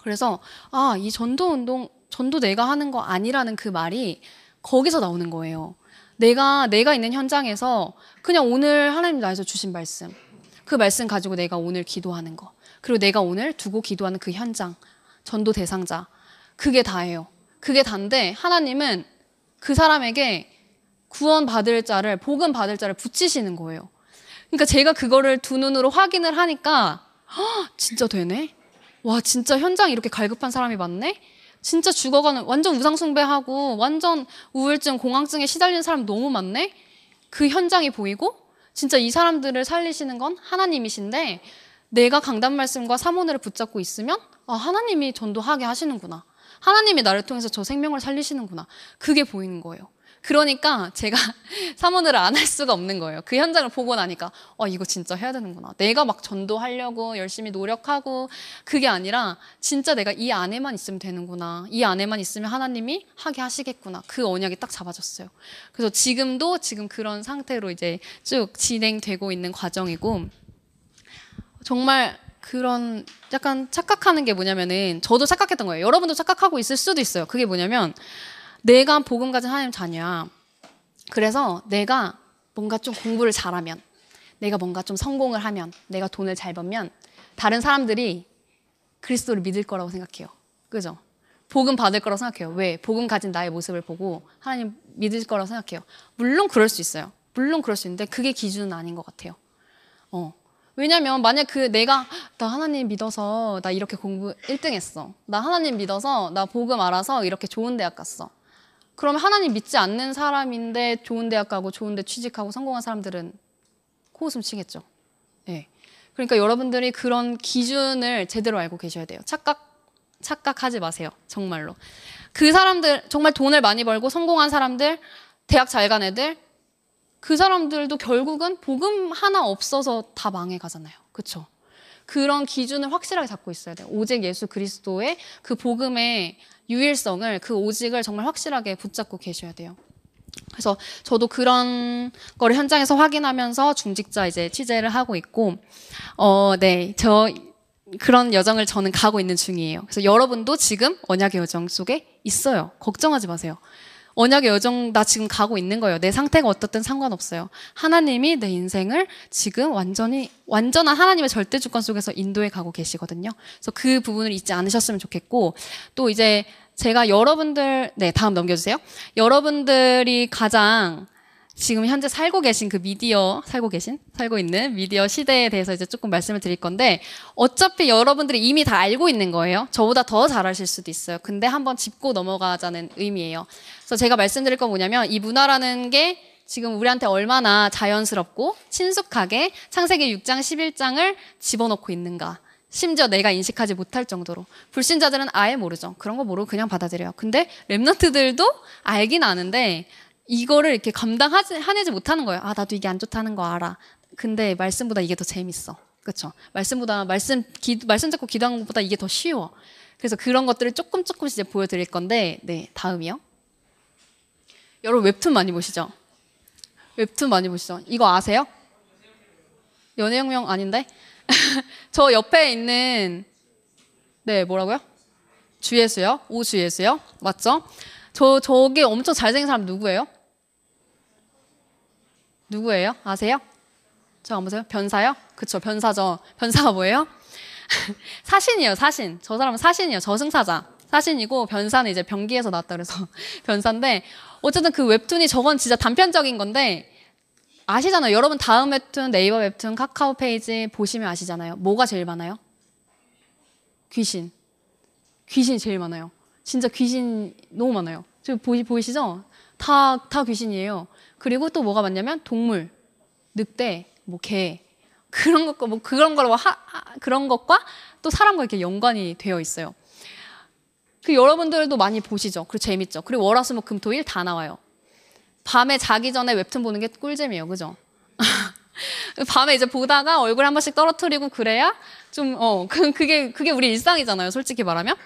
그래서, 아, 이 전도 운동, 전도 내가 하는 거 아니라는 그 말이 거기서 나오는 거예요. 내가, 내가 있는 현장에서 그냥 오늘 하나님 나에서 주신 말씀, 그 말씀 가지고 내가 오늘 기도하는 거, 그리고 내가 오늘 두고 기도하는 그 현장, 전도 대상자, 그게 다예요. 그게 단데, 하나님은 그 사람에게 구원 받을 자를 복음 받을 자를 붙이시는 거예요. 그러니까 제가 그거를 두 눈으로 확인을 하니까 허, 진짜 되네. 와 진짜 현장 이렇게 갈급한 사람이 많네. 진짜 죽어가는 완전 우상숭배하고 완전 우울증 공황증에 시달리는 사람 너무 많네. 그 현장이 보이고 진짜 이 사람들을 살리시는 건 하나님이신데 내가 강단 말씀과 사모를 붙잡고 있으면 아 하나님이 전도하게 하시는구나. 하나님이 나를 통해서 저 생명을 살리시는구나. 그게 보이는 거예요. 그러니까 제가 사모늘을 안 할 수가 없는 거예요. 그 현장을 보고 나니까 어 이거 진짜 해야 되는구나. 내가 막 전도하려고 열심히 노력하고 그게 아니라 진짜 내가 이 안에만 있으면 되는구나. 이 안에만 있으면 하나님이 하게 하시겠구나. 그 언약이 딱 잡아졌어요. 그래서 지금도 지금 그런 상태로 이제 쭉 진행되고 있는 과정이고 정말 그런 약간 착각하는 게 뭐냐면은 저도 착각했던 거예요. 여러분도 착각하고 있을 수도 있어요. 그게 뭐냐면 내가 복음 가진 하나님 자녀야. 그래서 내가 뭔가 좀 공부를 잘하면, 내가 뭔가 좀 성공을 하면, 내가 돈을 잘 벌면 다른 사람들이 그리스도를 믿을 거라고 생각해요. 그죠? 복음 받을 거라고 생각해요. 왜? 복음 가진 나의 모습을 보고 하나님 믿을 거라고 생각해요. 물론 그럴 수 있어요. 물론 그럴 수 있는데 그게 기준은 아닌 것 같아요. 어. 왜냐면 만약 그 내가 나 하나님 믿어서 나 이렇게 공부 1등 했어. 나 하나님 믿어서 나 복음 알아서 이렇게 좋은 대학 갔어. 그러면 하나님 믿지 않는 사람인데 좋은 대학 가고 좋은 데 취직하고 성공한 사람들은 코웃음 치겠죠. 네. 그러니까 여러분들이 그런 기준을 제대로 알고 계셔야 돼요. 착각, 착각하지 마세요. 정말로. 그 사람들, 정말 돈을 많이 벌고 성공한 사람들, 대학 잘 간 애들, 그 사람들도 결국은 복음 하나 없어서 다 망해 가잖아요. 그쵸? 그런 기준을 확실하게 잡고 있어야 돼요. 오직 예수 그리스도의 그 복음의 유일성을 그 오직을 정말 확실하게 붙잡고 계셔야 돼요. 그래서 저도 그런 거를 현장에서 확인하면서 중직자 이제 취재를 하고 있고, 어, 네, 저 그런 여정을 저는 가고 있는 중이에요. 그래서 여러분도 지금 언약의 여정 속에 있어요. 걱정하지 마세요. 언약의 여정 나 지금 가고 있는 거예요. 내 상태가 어떻든 상관없어요. 하나님이 내 인생을 지금 완전히 완전한 하나님의 절대 주권 속에서 인도해 가고 계시거든요. 그래서 그 부분을 잊지 않으셨으면 좋겠고 또 이제 제가 여러분들 네 다음 넘겨주세요. 여러분들이 가장 지금 현재 살고 계신 그 미디어 살고 계신 살고 있는 미디어 시대에 대해서 이제 조금 말씀을 드릴 건데 어차피 여러분들이 이미 다 알고 있는 거예요. 저보다 더잘 아실 수도 있어요. 근데 한번 짚고 넘어가자는 의미예요. 그래서 제가 말씀드릴 건 뭐냐면 이 문화라는 게 지금 우리한테 얼마나 자연스럽고 친숙하게 창세기 6장 11장을 집어넣고 있는가. 심지어 내가 인식하지 못할 정도로 불신자들은 아예 모르죠. 그런 거 모르고 그냥 받아들여요. 근데 랩런트들도 알긴 아는데 이거를 이렇게 감당하지 못하는 거예요. 아 나도 이게 안 좋다는 거 알아. 근데 말씀보다 이게 더 재밌어. 그렇죠? 말씀보다 말씀 기, 말씀 듣고 기도하는 것보다 이게 더 쉬워. 그래서 그런 것들을 조금 조금씩 이제 보여드릴 건데 네 다음이요. 여러분 웹툰 많이 보시죠? 웹툰 많이 보시죠? 이거 아세요? 연애혁명 아닌데? 저 옆에 있는 네 뭐라고요? 주예수요? 오주예수요? 맞죠? 저 저게 엄청 잘생긴 사람 누구예요? 누구예요? 아세요? 저 안 보세요? 변사요? 그쵸 변사죠. 변사가 뭐예요? 사신이에요 사신. 저 사람은 사신이에요 저승사자. 사신이고 변사는 이제 변기에서 나왔다 그래서 변사인데 어쨌든 그 웹툰이 저건 진짜 단편적인 건데 아시잖아요. 여러분 다음 웹툰, 네이버 웹툰, 카카오 페이지 보시면 아시잖아요. 뭐가 제일 많아요? 귀신. 귀신이 제일 많아요. 진짜 귀신 너무 많아요. 지금 보이, 보이시죠? 다, 다 귀신이에요. 그리고 또 뭐가 많냐면 동물, 늑대, 뭐 개. 그런 것과 뭐 그런 거로 하, 그런 것과 또 사람과 이렇게 연관이 되어 있어요. 그 여러분들도 많이 보시죠. 그리고 재밌죠. 그리고 월화수목 금토일 다 나와요. 밤에 자기 전에 웹툰 보는 게 꿀잼이에요. 그죠? 밤에 이제 보다가 얼굴 한 번씩 떨어뜨리고 그래야 좀, 어, 그, 그게, 그게 우리 일상이잖아요. 솔직히 말하면.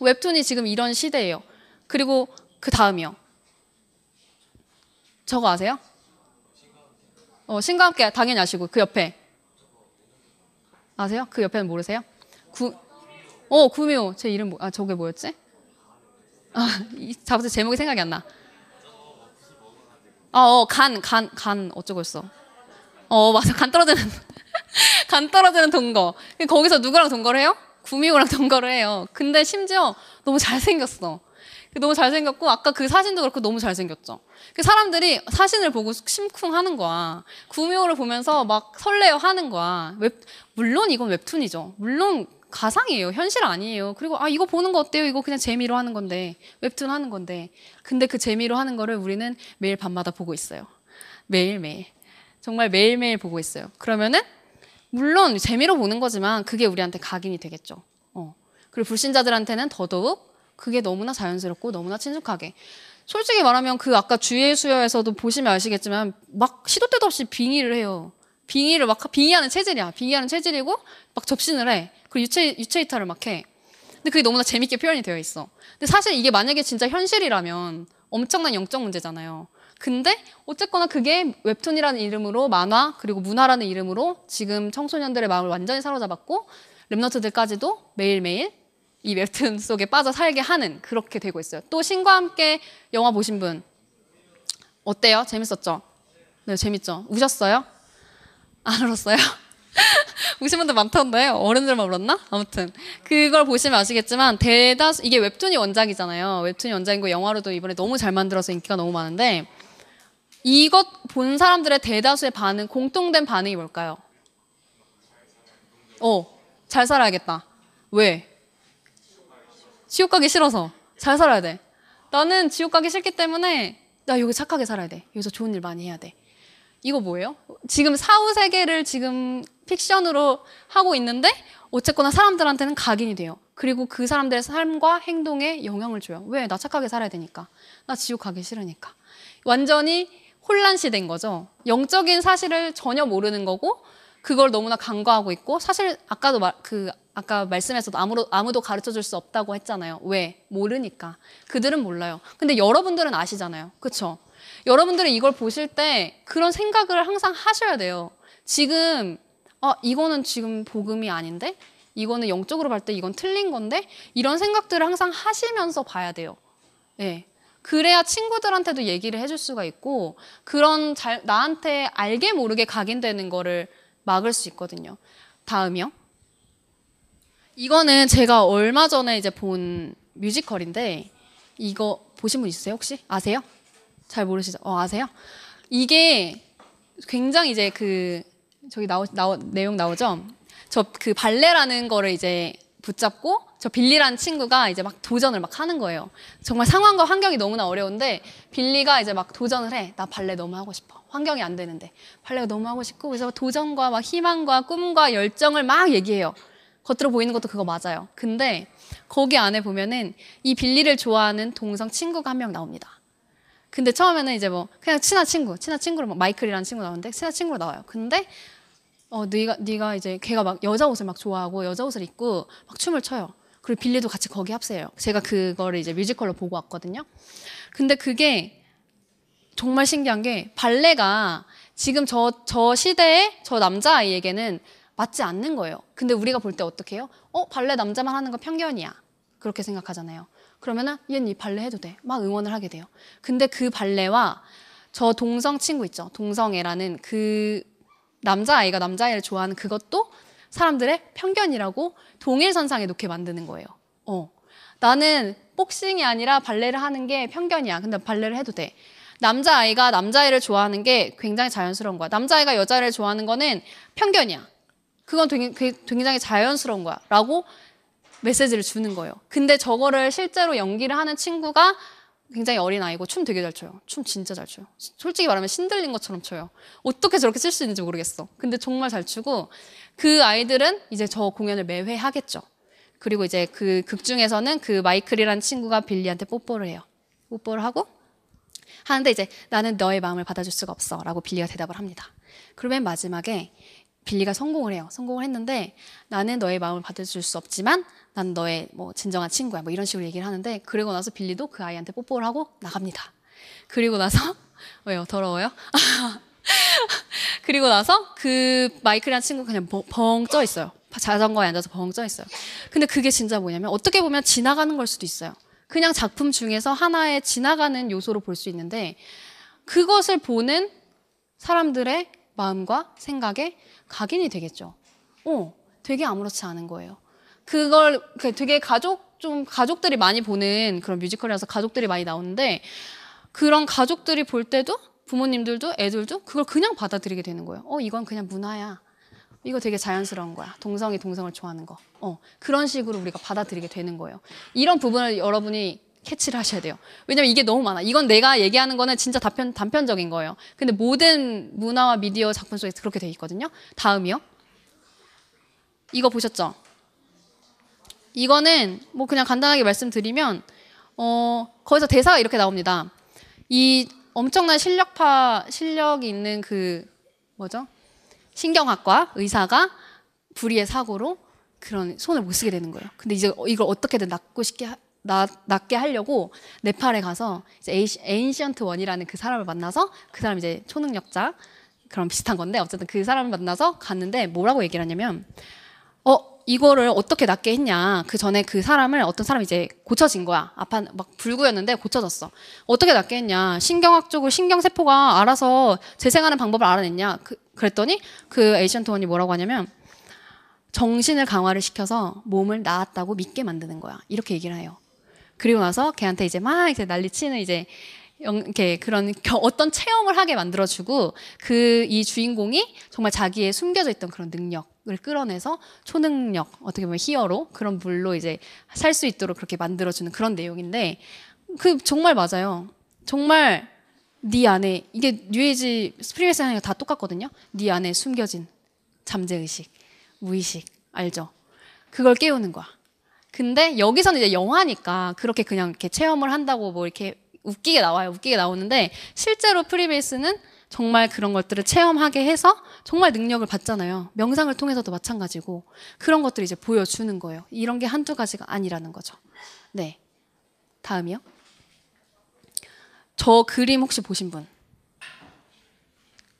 웹툰이 지금 이런 시대예요. 그리고 그 다음이요. 저거 아세요? 어, 신과 함께 당연히 아시고 그 옆에 아세요? 그 옆에는 모르세요? 구, 어 구미호 제 이름 뭐, 아 저게 뭐였지? 아 잡지 제목이 생각이 안 나. 어간 간 간 어쩌고였어. 어 맞아 간 떨어지는 간 떨어지는 동거. 거기서 누구랑 동거를 해요? 구미호랑 동거를 해요. 근데 심지어 너무 잘생겼어. 너무 잘생겼고 아까 그 사진도 그렇고 너무 잘생겼죠. 그 사람들이 사진을 보고 심쿵하는 거야. 구미호를 보면서 막 설레어 하는 거야. 웹, 물론 이건 웹툰이죠. 물론 가상이에요. 현실 아니에요. 그리고 아 이거 보는 거 어때요? 이거 그냥 재미로 하는 건데 웹툰 하는 건데. 근데 그 재미로 하는 거를 우리는 매일 밤마다 보고 있어요. 매일 매일 정말 매일 매일 보고 있어요. 그러면은 물론 재미로 보는 거지만 그게 우리한테 각인이 되겠죠. 어. 그리고 불신자들한테는 더더욱 그게 너무나 자연스럽고 너무나 친숙하게. 솔직히 말하면 그 아까 주의 수여에서도 보시면 아시겠지만 막 시도 때도 없이 빙의를 해요. 빙의를 막 빙의하는 체질이야. 빙의하는 체질이고 막 접신을 해. 그리고 유체 유체 이탈을 막 해. 근데 그게 너무나 재밌게 표현이 되어 있어. 근데 사실 이게 만약에 진짜 현실이라면 엄청난 영적 문제잖아요. 근데 어쨌거나 그게 웹툰이라는 이름으로 만화 그리고 문화라는 이름으로 지금 청소년들의 마음을 완전히 사로잡았고 랩너트들까지도 매일매일 이 웹툰 속에 빠져 살게 하는 그렇게 되고 있어요. 또 신과 함께 영화 보신 분 어때요? 재밌었죠? 네, 재밌죠? 우셨어요? 안 울었어요? 우신 분들 많던데 어른들만 울었나? 아무튼 그걸 보시면 아시겠지만 대다수 이게 웹툰이 원작이잖아요. 웹툰이 원작이고 영화로도 이번에 너무 잘 만들어서 인기가 너무 많은데 이것 본 사람들의 대다수의 반응 공통된 반응이 뭘까요? 어, 잘 살아야겠다. 왜? 지옥 가기 싫어서 잘 살아야 돼. 나는 지옥 가기 싫기 때문에 나 여기 착하게 살아야 돼. 여기서 좋은 일 많이 해야 돼. 이거 뭐예요? 지금 사후 세계를 지금 픽션으로 하고 있는데 어쨌거나 사람들한테는 각인이 돼요. 그리고 그 사람들의 삶과 행동에 영향을 줘요. 왜? 나 착하게 살아야 되니까. 나 지옥 가기 싫으니까. 완전히 혼란시된 거죠. 영적인 사실을 전혀 모르는 거고 그걸 너무나 간과하고 있고 사실 아까도 말, 그 아까 말씀에서도 아무도, 아무도 가르쳐 줄 수 없다고 했잖아요. 왜? 모르니까. 그들은 몰라요. 근데 여러분들은 아시잖아요. 그쵸? 여러분들은 이걸 보실 때 그런 생각을 항상 하셔야 돼요. 지금, 아, 이거는 지금 복음이 아닌데? 이거는 영적으로 볼 때 이건 틀린 건데? 이런 생각들을 항상 하시면서 봐야 돼요. 예. 네. 그래야 친구들한테도 얘기를 해줄 수가 있고, 그런 잘, 나한테 알게 모르게 각인되는 거를 막을 수 있거든요. 다음이요. 이거는 제가 얼마 전에 이제 본 뮤지컬인데 이거 보신 분 있으세요 혹시 아세요? 잘 모르시죠? 어 아세요? 이게 굉장히 이제 그 저기 나오, 나오 내용 나오죠? 저 그 발레라는 거를 이제 붙잡고 저 빌리라는 친구가 이제 막 도전을 막 하는 거예요. 정말 상황과 환경이 너무나 어려운데 빌리가 이제 막 도전을 해. 나 발레 너무 하고 싶어. 환경이 안 되는데 발레가 너무 하고 싶고 그래서 도전과 막 희망과 꿈과 열정을 막 얘기해요. 겉으로 보이는 것도 그거 맞아요. 근데 거기 안에 보면은 이 빌리를 좋아하는 동성 친구가 한 명 나옵니다. 근데 처음에는 이제 뭐 그냥 친한 친구, 친한 친구로 막 마이클이라는 친구 나오는데 친한 친구로 나와요. 근데 어 네가 네가 이제 걔가 막 여자 옷을 막 좋아하고 여자 옷을 입고 막 춤을 춰요. 그리고 빌리도 같이 거기 합세해요. 제가 그거를 이제 뮤지컬로 보고 왔거든요. 근데 그게 정말 신기한 게 발레가 지금 저, 저 시대의 저 남자아이에게는 맞지 않는 거예요. 근데 우리가 볼 때 어떻게 해요? 어, 발레 남자만 하는 건 편견이야. 그렇게 생각하잖아요. 그러면은 얘는 이 발레 해도 돼. 막 응원을 하게 돼요. 근데 그 발레와 저 동성 친구 있죠. 동성애라는 그 남자아이가 남자아이를 좋아하는 그것도 사람들의 편견이라고 동일선상에 놓게 만드는 거예요. 어. 나는 복싱이 아니라 발레를 하는 게 편견이야. 근데 발레를 해도 돼. 남자아이가 남자아이를 좋아하는 게 굉장히 자연스러운 거야. 남자아이가 여자를 좋아하는 거는 편견이야. 그건 굉장히 자연스러운 거야. 라고 메시지를 주는 거예요. 근데 저거를 실제로 연기를 하는 친구가 굉장히 어린 아이고 춤 되게 잘 춰요. 춤 진짜 잘 춰요. 솔직히 말하면 신들린 것처럼 춰요. 어떻게 저렇게 칠 수 있는지 모르겠어. 근데 정말 잘 추고 그 아이들은 이제 저 공연을 매회 하겠죠. 그리고 이제 그 극 중에서는 그 마이클이라는 친구가 빌리한테 뽀뽀를 해요. 뽀뽀를 하고 하는데 이제 나는 너의 마음을 받아줄 수가 없어 라고 빌리가 대답을 합니다. 그러면 마지막에 빌리가 성공을 해요. 성공을 했는데 나는 너의 마음을 받아줄 수 없지만 난 너의 뭐 진정한 친구야. 뭐 이런 식으로 얘기를 하는데 그리고 나서 빌리도 그 아이한테 뽀뽀를 하고 나갑니다. 그리고 나서 왜요? 더러워요? 그리고 나서 그 마이클이라는 친구 그냥 벙 쪄 있어요. 자전거에 앉아서 벙 쪄 있어요. 근데 그게 진짜 뭐냐면 어떻게 보면 지나가는 걸 수도 있어요. 그냥 작품 중에서 하나의 지나가는 요소로 볼 수 있는데 그것을 보는 사람들의 마음과 생각에 각인이 되겠죠. 어, 되게 아무렇지 않은 거예요. 그걸 그 되게 가족 좀 가족들이 많이 보는 그런 뮤지컬이라서 가족들이 많이 나오는데 그런 가족들이 볼 때도 부모님들도 애들도 그걸 그냥 받아들이게 되는 거예요. 어, 이건 그냥 문화야. 이거 되게 자연스러운 거야. 동성이 동성을 좋아하는 거. 어, 그런 식으로 우리가 받아들이게 되는 거예요. 이런 부분을 여러분이 캐치를 하셔야 돼요. 왜냐면 이게 너무 많아. 이건 내가 얘기하는 거는 진짜 단편, 단편적인 거예요. 근데 모든 문화와 미디어 작품 속에 그렇게 돼 있거든요. 다음이요. 이거 보셨죠? 이거는 뭐 그냥 간단하게 말씀드리면, 어, 거기서 대사가 이렇게 나옵니다. 이 엄청난 실력파, 실력이 있는 그, 뭐죠? 신경학과 의사가 불의의 사고로 그런 손을 못 쓰게 되는 거예요. 근데 이제 이걸 어떻게든 낫고 싶게 나, 낫게 하려고 네팔에 가서 이제 에인시언트 원이라는 그 사람을 만나서 그 사람 이제 초능력자 그런 비슷한 건데 어쨌든 그 사람을 만나서 갔는데 뭐라고 얘기를 하냐면 어 이거를 어떻게 낫게 했냐. 그 전에 그 사람을 어떤 사람이 이제 고쳐진 거야. 아파 막 불구였는데 고쳐졌어. 어떻게 낫게 했냐. 신경학적으로 신경세포가 알아서 재생하는 방법을 알아냈냐. 그, 그랬더니 그 에이션트 원이 뭐라고 하냐면 정신을 강화를 시켜서 몸을 나았다고 믿게 만드는 거야. 이렇게 얘기를 해요 그리고 나서 걔한테 이제 막 이제 난리치는 이제 이렇게 그런 어떤 체험을 하게 만들어주고 그 이 주인공이 정말 자기의 숨겨져 있던 그런 능력을 끌어내서 초능력 어떻게 보면 히어로 그런 인물로 이제 살 수 있도록 그렇게 만들어주는 그런 내용인데 그 정말 맞아요. 정말 네 안에 이게 뉴에이지 스피리스 하는 다 똑같거든요. 네 안에 숨겨진 잠재 의식, 무의식 알죠? 그걸 깨우는 거야. 근데 여기서는 이제 영화니까 그렇게 그냥 이렇게 체험을 한다고 뭐 이렇게 웃기게 나와요. 웃기게 나오는데 실제로 프리메이슨은 정말 그런 것들을 체험하게 해서 정말 능력을 받잖아요. 명상을 통해서도 마찬가지고 그런 것들을 이제 보여주는 거예요. 이런 게 한두 가지가 아니라는 거죠. 네. 다음이요. 저 그림 혹시 보신 분?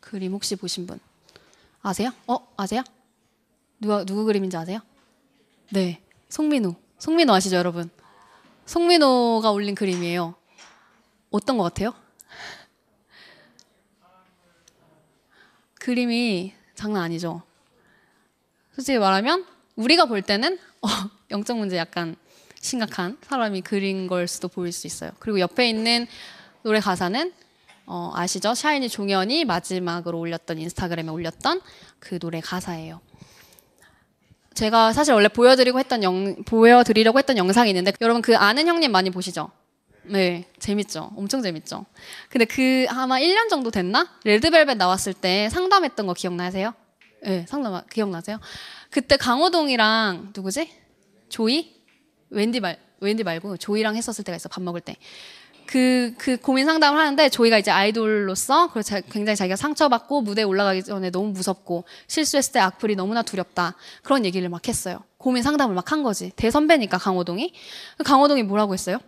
그림 혹시 보신 분? 아세요? 어, 아세요? 누가 누구 그림인지 아세요? 네. 송민호. 송민호 아시죠, 여러분? 송민호가 올린 그림이에요. 어떤 것 같아요? 그림이 장난 아니죠. 솔직히 말하면 우리가 볼 때는 어, 영적 문제 약간 심각한 사람이 그린 걸 수도 보일 수 있어요. 그리고 옆에 있는 노래 가사는 어, 아시죠? 샤이니 종현이 마지막으로 올렸던 인스타그램에 올렸던 그 노래 가사예요. 제가 사실 원래 보여드리고 했던 영, 보여드리려고 했던 영상이 있는데 여러분 그 아는 형님 많이 보시죠? 네, 재밌죠. 엄청 재밌죠. 근데 그 아마 1년 정도 됐나? 레드벨벳 나왔을 때 상담했던 거 기억나세요? 네, 상담 기억나세요? 그때 강호동이랑 누구지? 조이? 웬디 말 웬디 말고 조이랑 했었을 때가 있어 밥 먹을 때. 그, 그 고민 상담을 하는데 조이가 이제 아이돌로서 굉장히 자기가 상처받고 무대에 올라가기 전에 너무 무섭고 실수했을 때 악플이 너무나 두렵다. 그런 얘기를 막 했어요. 고민 상담을 막 한 거지. 대선배니까 강호동이. 강호동이 뭐라고 했어요?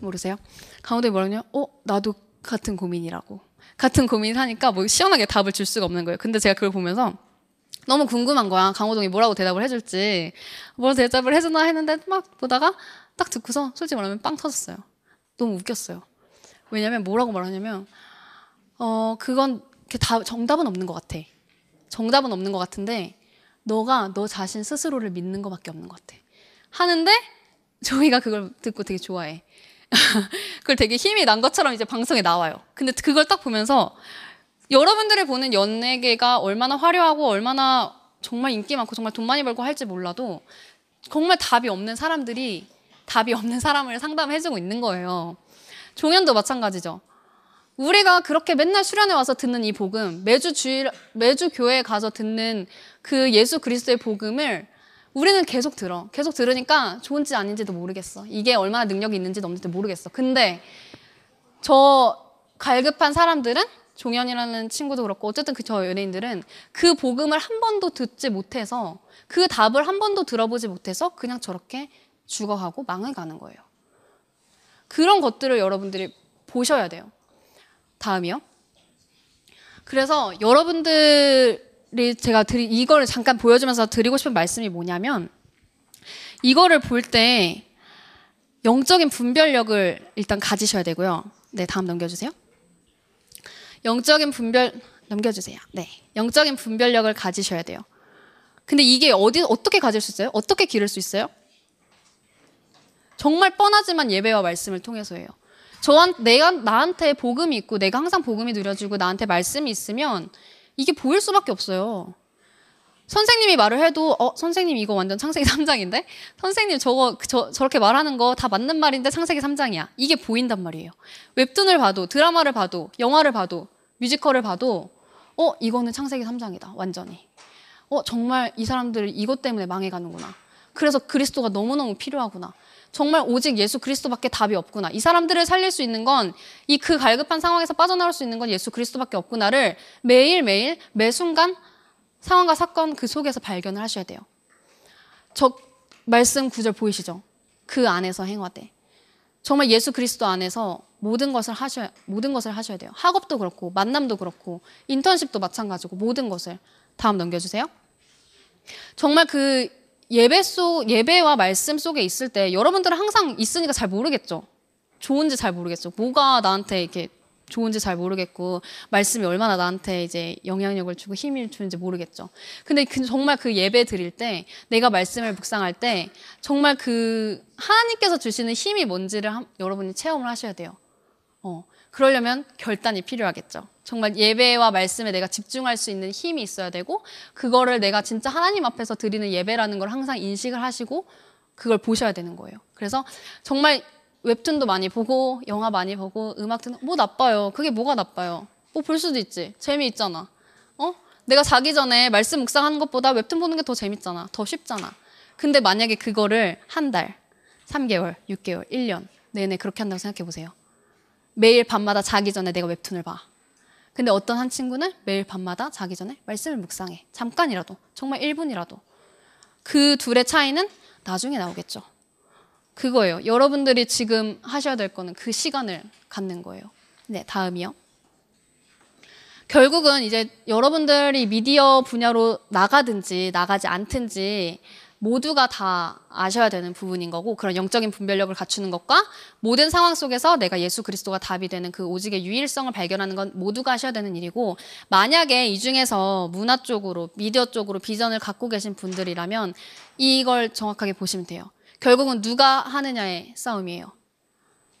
모르세요? 강호동이 뭐라냐? 어, 나도 같은 고민이라고. 같은 고민을 하니까 뭐 시원하게 답을 줄 수가 없는 거예요. 근데 제가 그걸 보면서 너무 궁금한 거야. 강호동이 뭐라고 대답을 해줄지. 뭘 대답을 해주나 했는데 막 보다가 딱 듣고서 솔직히 말하면 빵 터졌어요. 너무 웃겼어요. 왜냐면 뭐라고 말하냐면 어 그건 다 정답은 없는 것 같아. 정답은 없는 것 같은데 너가 너 자신 스스로를 믿는 것밖에 없는 것 같아. 하는데 저희가 그걸 듣고 되게 좋아해. 그걸 되게 힘이 난 것처럼 이제 방송에 나와요. 근데 그걸 딱 보면서 여러분들이 보는 연예계가 얼마나 화려하고 얼마나 정말 인기 많고 정말 돈 많이 벌고 할지 몰라도 정말 답이 없는 사람들이 답이 없는 사람을 상담해주고 있는 거예요. 종현도 마찬가지죠. 우리가 그렇게 맨날 수련회 와서 듣는 이 복음, 매주 주일, 매주 교회에 가서 듣는 그 예수 그리스도의 복음을 우리는 계속 들어. 계속 들으니까 좋은지 아닌지도 모르겠어. 이게 얼마나 능력이 있는지도 없는지도 모르겠어. 근데 저 갈급한 사람들은 종현이라는 친구도 그렇고 어쨌든 그 저 연예인들은 그 복음을 한 번도 듣지 못해서 그 답을 한 번도 들어보지 못해서 그냥 저렇게 죽어가고 망해가는 거예요. 그런 것들을 여러분들이 보셔야 돼요. 다음이요. 그래서 여러분들이 제가 드리, 이거를 잠깐 보여주면서 드리고 싶은 말씀이 뭐냐면 이거를 볼 때 영적인 분별력을 일단 가지셔야 되고요. 네, 다음 넘겨주세요. 영적인 분별 넘겨주세요. 네, 영적인 분별력을 가지셔야 돼요. 근데 이게 어디 어떻게 가질 수 있어요? 어떻게 기를 수 있어요? 정말 뻔하지만 예배와 말씀을 통해서예요. 저한 내가 나한테 복음이 있고 내가 항상 복음이 누려지고 나한테 말씀이 있으면 이게 보일 수밖에 없어요. 선생님이 말을 해도 어 선생님 이거 완전 창세기 3장인데 선생님 저거 저, 저렇게 말하는 거 다 맞는 말인데 창세기 3장이야. 이게 보인단 말이에요. 웹툰을 봐도 드라마를 봐도 영화를 봐도 뮤지컬을 봐도 어 이거는 창세기 3장이다. 완전히. 어 정말 이 사람들 이것 때문에 망해가는구나. 그래서 그리스도가 너무너무 필요하구나. 정말 오직 예수 그리스도밖에 답이 없구나. 이 사람들을 살릴 수 있는 건 이 그 갈급한 상황에서 빠져나올 수 있는 건 예수 그리스도밖에 없구나를 매일매일 매 순간 상황과 사건 그 속에서 발견을 하셔야 돼요. 저 말씀 구절 보이시죠? 그 안에서 행화돼. 정말 예수 그리스도 안에서 모든 것을 하셔야 모든 것을 하셔야 돼요. 학업도 그렇고 만남도 그렇고 인턴십도 마찬가지고 모든 것을 다음 넘겨주세요. 정말 그 예배 속 예배와 말씀 속에 있을 때 여러분들은 항상 있으니까 잘 모르겠죠. 좋은지 잘 모르겠죠. 뭐가 나한테 이렇게 좋은지 잘 모르겠고 말씀이 얼마나 나한테 이제 영향력을 주고 힘을 주는지 모르겠죠. 근데 그 정말 그 예배 드릴 때 내가 말씀을 묵상할 때 정말 그 하나님께서 주시는 힘이 뭔지를 한, 여러분이 체험을 하셔야 돼요. 어. 그러려면 결단이 필요하겠죠. 정말 예배와 말씀에 내가 집중할 수 있는 힘이 있어야 되고 그거를 내가 진짜 하나님 앞에서 드리는 예배라는 걸 항상 인식을 하시고 그걸 보셔야 되는 거예요. 그래서 정말 웹툰도 많이 보고 영화 많이 보고 음악 듣는 뭐 나빠요. 그게 뭐가 나빠요? 뭐 볼 수도 있지. 재미있잖아. 어? 내가 자기 전에 말씀 묵상하는 것보다 웹툰 보는 게 더 재밌잖아. 더 쉽잖아. 근데 만약에 그거를 한 달, 3개월, 6개월, 1년 내내 그렇게 한다고 생각해 보세요. 매일 밤마다 자기 전에 내가 웹툰을 봐. 근데 어떤 한 친구는 매일 밤마다 자기 전에 말씀을 묵상해. 잠깐이라도. 정말 1분이라도. 그 둘의 차이는 나중에 나오겠죠. 그거예요. 여러분들이 지금 하셔야 될 거는 그 시간을 갖는 거예요. 네, 다음이요. 결국은 이제 여러분들이 미디어 분야로 나가든지 나가지 않든지 모두가 다 아셔야 되는 부분인 거고 그런 영적인 분별력을 갖추는 것과 모든 상황 속에서 내가 예수 그리스도가 답이 되는 그 오직의 유일성을 발견하는 건 모두가 하셔야 되는 일이고 만약에 이 중에서 문화 쪽으로 미디어 쪽으로 비전을 갖고 계신 분들이라면 이걸 정확하게 보시면 돼요. 결국은 누가 하느냐의 싸움이에요.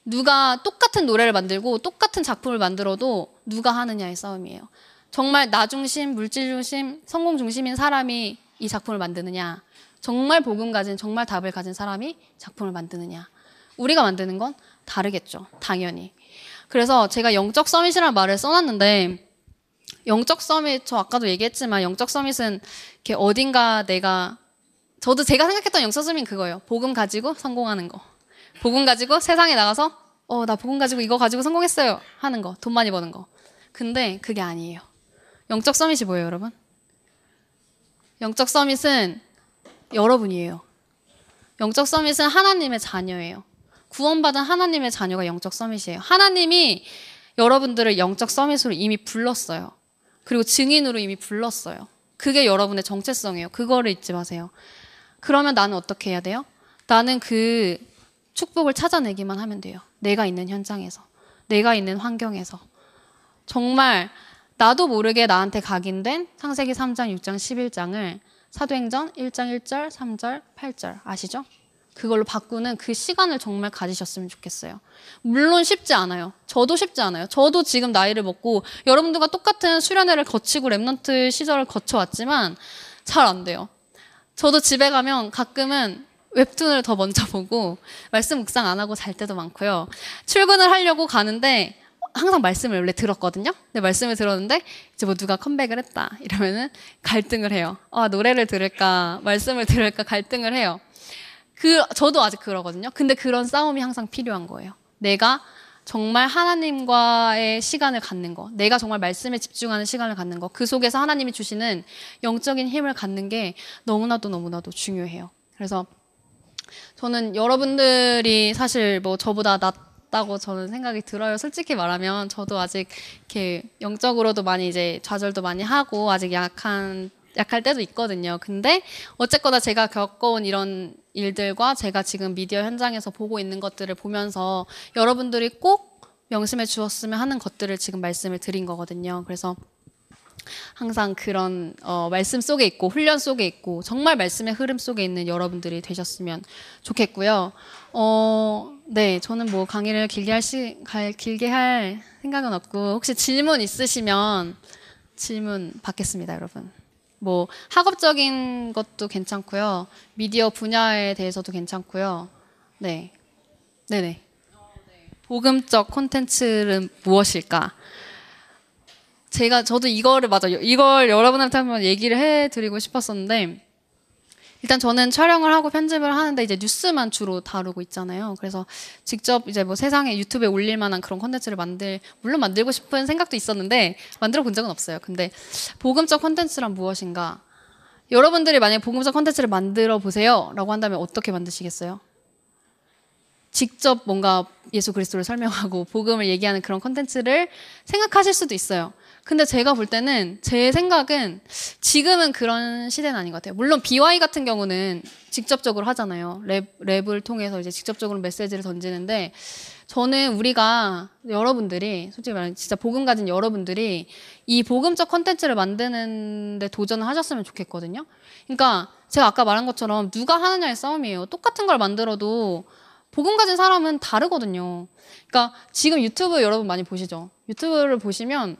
누가 똑같은 노래를 만들고 똑같은 작품을 만들어도 누가 하느냐의 싸움이에요. 정말 나 중심, 물질 중심, 성공 중심인 사람이 이 작품을 만드느냐. 정말 복음 가진, 정말 답을 가진 사람이 작품을 만드느냐. 우리가 만드는 건 다르겠죠. 당연히. 그래서 제가 영적 서밋이라는 말을 써놨는데, 영적 서밋, 저 아까도 얘기했지만, 영적 서밋은 이렇게 어딘가 내가, 저도 제가 생각했던 영적 서밋은 그거예요. 복음 가지고 성공하는 거. 복음 가지고 세상에 나가서, 어, 나 복음 가지고 이거 가지고 성공했어요. 하는 거. 돈 많이 버는 거. 근데 그게 아니에요. 영적 서밋이 뭐예요, 여러분? 영적 서밋은 여러분이에요. 영적 서밋은 하나님의 자녀예요. 구원받은 하나님의 자녀가 영적 서밋이에요. 하나님이 여러분들을 영적 서밋으로 이미 불렀어요. 그리고 증인으로 이미 불렀어요. 그게 여러분의 정체성이에요. 그거를 잊지 마세요. 그러면 나는 어떻게 해야 돼요? 나는 그 축복을 찾아내기만 하면 돼요. 내가 있는 현장에서. 내가 있는 환경에서. 정말 나도 모르게 나한테 각인된 창세기 3장, 6장, 11장을 사도행전 1장 1절, 3절, 8절 아시죠? 그걸로 바꾸는 그 시간을 정말 가지셨으면 좋겠어요. 물론 쉽지 않아요. 저도 쉽지 않아요. 저도 지금 나이를 먹고 여러분들과 똑같은 수련회를 거치고 remnant 시절을 거쳐왔지만 잘 안 돼요. 저도 집에 가면 가끔은 웹툰을 더 먼저 보고 말씀 묵상 안 하고 잘 때도 많고요. 출근을 하려고 가는데 항상 말씀을 원래 들었거든요. 근데 말씀을 들었는데 이제 뭐 누가 컴백을 했다 이러면은 갈등을 해요. 아 노래를 들을까 말씀을 들을까 갈등을 해요. 그 저도 아직 그러거든요. 근데 그런 싸움이 항상 필요한 거예요. 내가 정말 하나님과의 시간을 갖는 거, 내가 정말 말씀에 집중하는 시간을 갖는 거, 그 속에서 하나님이 주시는 영적인 힘을 갖는 게 너무나도 너무나도 중요해요. 그래서 저는 여러분들이 사실 뭐 저보다 나 있었다고 저는 생각이 들어요. 솔직히 말하면 저도 아직 이렇게 영적으로도 많이 이제 좌절도 많이 하고 아직 약한 약할 때도 있거든요. 근데 어쨌거나 제가 겪어온 이런 일들과 제가 지금 미디어 현장에서 보고 있는 것들을 보면서 여러분들이 꼭 명심해 주었으면 하는 것들을 지금 말씀을 드린 거거든요. 그래서 항상 그런 어, 말씀 속에 있고 훈련 속에 있고 정말 말씀의 흐름 속에 있는 여러분들이 되셨으면 좋겠고요. 어, 네, 저는 뭐 강의를 길게 할 시, 갈, 길게 할 생각은 없고 혹시 질문 있으시면 질문 받겠습니다, 여러분. 뭐 학업적인 것도 괜찮고요. 미디어 분야에 대해서도 괜찮고요. 네. 네네. 복음적 콘텐츠는 무엇일까? 제가 저도 이거를 맞아요. 이걸 여러분한테 한번 얘기를 해드리고 싶었었는데 일단 저는 촬영을 하고 편집을 하는데 이제 뉴스만 주로 다루고 있잖아요. 그래서 직접 이제 뭐 세상에 유튜브에 올릴 만한 그런 콘텐츠를 만들 물론 만들고 싶은 생각도 있었는데 만들어 본 적은 없어요. 근데 복음적 콘텐츠란 무엇인가? 여러분들이 만약에 복음적 콘텐츠를 만들어 보세요라고 한다면 어떻게 만드시겠어요? 직접 뭔가 예수 그리스도를 설명하고 복음을 얘기하는 그런 콘텐츠를 생각하실 수도 있어요. 근데 제가 볼 때는 제 생각은 지금은 그런 시대는 아닌 것 같아요. 물론 비와이 같은 경우는 직접적으로 하잖아요. 랩, 랩을 통해서 이제 직접적으로 메시지를 던지는데 저는 우리가 여러분들이 솔직히 말하면 진짜 복음 가진 여러분들이 이 복음적 컨텐츠를 만드는데 도전을 하셨으면 좋겠거든요. 그러니까 제가 아까 말한 것처럼 누가 하느냐의 싸움이에요. 똑같은 걸 만들어도 복음 가진 사람은 다르거든요. 그러니까 지금 유튜브 여러분 많이 보시죠. 유튜브를 보시면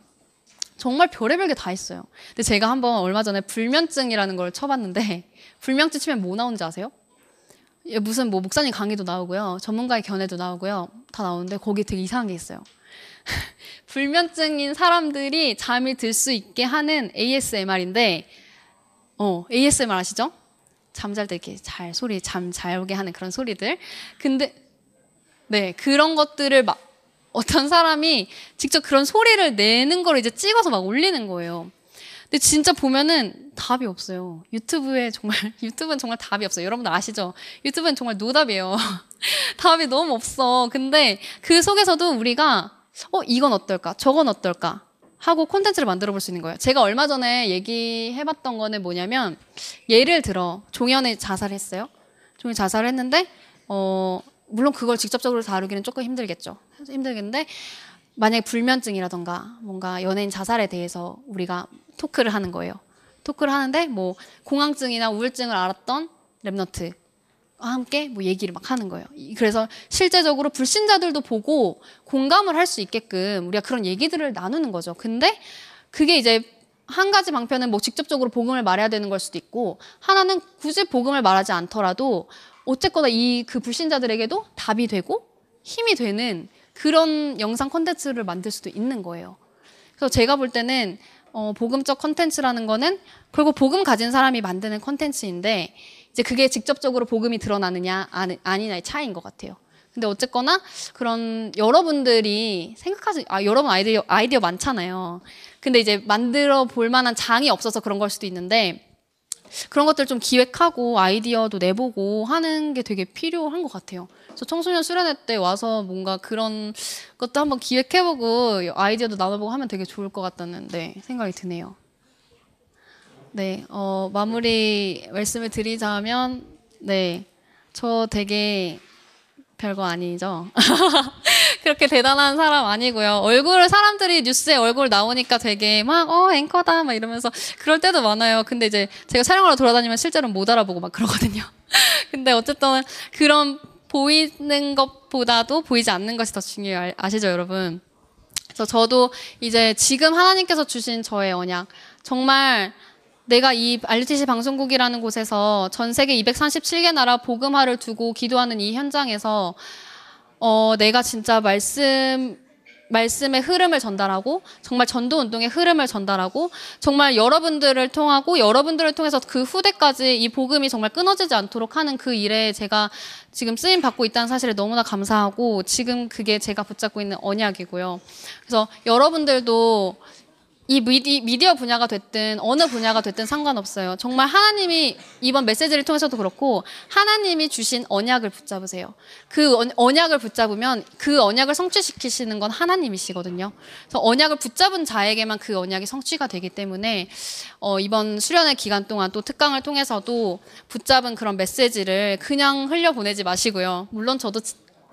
정말 별의별 게 다 있어요. 근데 제가 한번 얼마 전에 불면증이라는 걸 쳐봤는데 불면증 치면 뭐 나오는지 아세요? 무슨 뭐 목사님 강의도 나오고요. 전문가의 견해도 나오고요. 다 나오는데 거기 되게 이상한 게 있어요. 불면증인 사람들이 잠이 들 수 있게 하는 ASMR인데 어, ASMR 아시죠? 잠잘 때 이렇게 잘 소리 잠 잘 오게 하는 그런 소리들. 근데 네, 그런 것들을 막 어떤 사람이 직접 그런 소리를 내는 걸 이제 찍어서 막 올리는 거예요. 근데 진짜 보면은 답이 없어요. 유튜브에 정말, 유튜브는 정말 답이 없어요. 여러분들 아시죠? 유튜브는 정말 노답이에요. 답이 너무 없어. 근데 그 속에서도 우리가, 어, 이건 어떨까? 저건 어떨까? 하고 콘텐츠를 만들어 볼 수 있는 거예요. 제가 얼마 전에 얘기해 봤던 거는 뭐냐면, 예를 들어, 종현이 자살했어요. 종현이 자살했는데, 어, 물론 그걸 직접적으로 다루기는 조금 힘들겠죠. 힘들겠는데 만약에 불면증이라던가 뭔가 연예인 자살에 대해서 우리가 토크를 하는 거예요. 토크를 하는데 뭐 공황증이나 우울증을 알았던 랩너트 함께 뭐 얘기를 막 하는 거예요. 그래서 실제적으로 불신자들도 보고 공감을 할 수 있게끔 우리가 그런 얘기들을 나누는 거죠. 근데 그게 이제 한 가지 방편은 뭐 직접적으로 복음을 말해야 되는 걸 수도 있고 하나는 굳이 복음을 말하지 않더라도 어쨌거나 이 그 불신자들에게도 답이 되고 힘이 되는 그런 영상 콘텐츠를 만들 수도 있는 거예요. 그래서 제가 볼 때는 어, 복음적 콘텐츠라는 거는 결국 복음 가진 사람이 만드는 콘텐츠인데 이제 그게 직접적으로 복음이 드러나느냐 아니냐의 차이인 것 같아요. 근데 어쨌거나 그런 여러분들이 생각하지 아 여러분 아이디어 아이디어 많잖아요. 근데 이제 만들어 볼 만한 장이 없어서 그런 걸 수도 있는데 그런 것들 좀 기획하고 아이디어도 내보고 하는 게 되게 필요한 것 같아요. 그래서 청소년 수련회 때 와서 뭔가 그런 것도 한번 기획해보고 아이디어도 나눠보고 하면 되게 좋을 것 같다는 네, 생각이 드네요. 네, 어, 마무리 말씀을 드리자면, 네, 저 되게 별거 아니죠. 그렇게 대단한 사람 아니고요. 얼굴을 사람들이 뉴스에 얼굴 나오니까 되게 막, 어, 앵커다, 막 이러면서 그럴 때도 많아요. 근데 이제 제가 촬영하러 돌아다니면 실제로 못 알아보고 막 그러거든요. 근데 어쨌든 그런 보이는 것보다도 보이지 않는 것이 더 중요해요. 아시죠, 여러분? 그래서 저도 이제 지금 하나님께서 주신 저의 언약, 정말 내가 이 RTC 방송국이라는 곳에서 전 세계 237개 나라 복음화를 두고 기도하는 이 현장에서 어, 내가 진짜 말씀 말씀의 흐름을 전달하고 정말 전도 운동의 흐름을 전달하고 정말 여러분들을 통하고 여러분들을 통해서 그 후대까지 이 복음이 정말 끊어지지 않도록 하는 그 일에 제가 지금 쓰임 받고 있다는 사실에 너무나 감사하고 지금 그게 제가 붙잡고 있는 언약이고요. 그래서 여러분들도 이 미디, 미디 어 분야가 됐든 어느 분야가 됐든 상관없어요. 정말 하나님이 이번 메시지를 통해서도 그렇고 하나님이 주신 언약을 붙잡으세요. 그 언- 언약을 붙잡으면 그 언약을 성취시키시는 건 하나님이시거든요. 그래서 언약을 붙잡은 자에게만 그 언약이 성취가 되기 때문에 어, 이번 수련의 기간 동안 또 특강을 통해서도 붙잡은 그런 메시지를 그냥 흘려보내지 마시고요. 물론 저도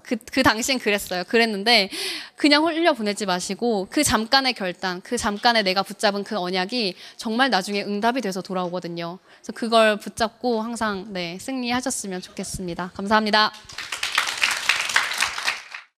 그, 그 당시엔 그랬어요. 그랬는데, 그냥 흘려 보내지 마시고, 그 잠깐의 결단, 그 잠깐에 내가 붙잡은 그 언약이 정말 나중에 응답이 돼서 돌아오거든요. 그래서 그걸 붙잡고 항상, 네, 승리하셨으면 좋겠습니다. 감사합니다.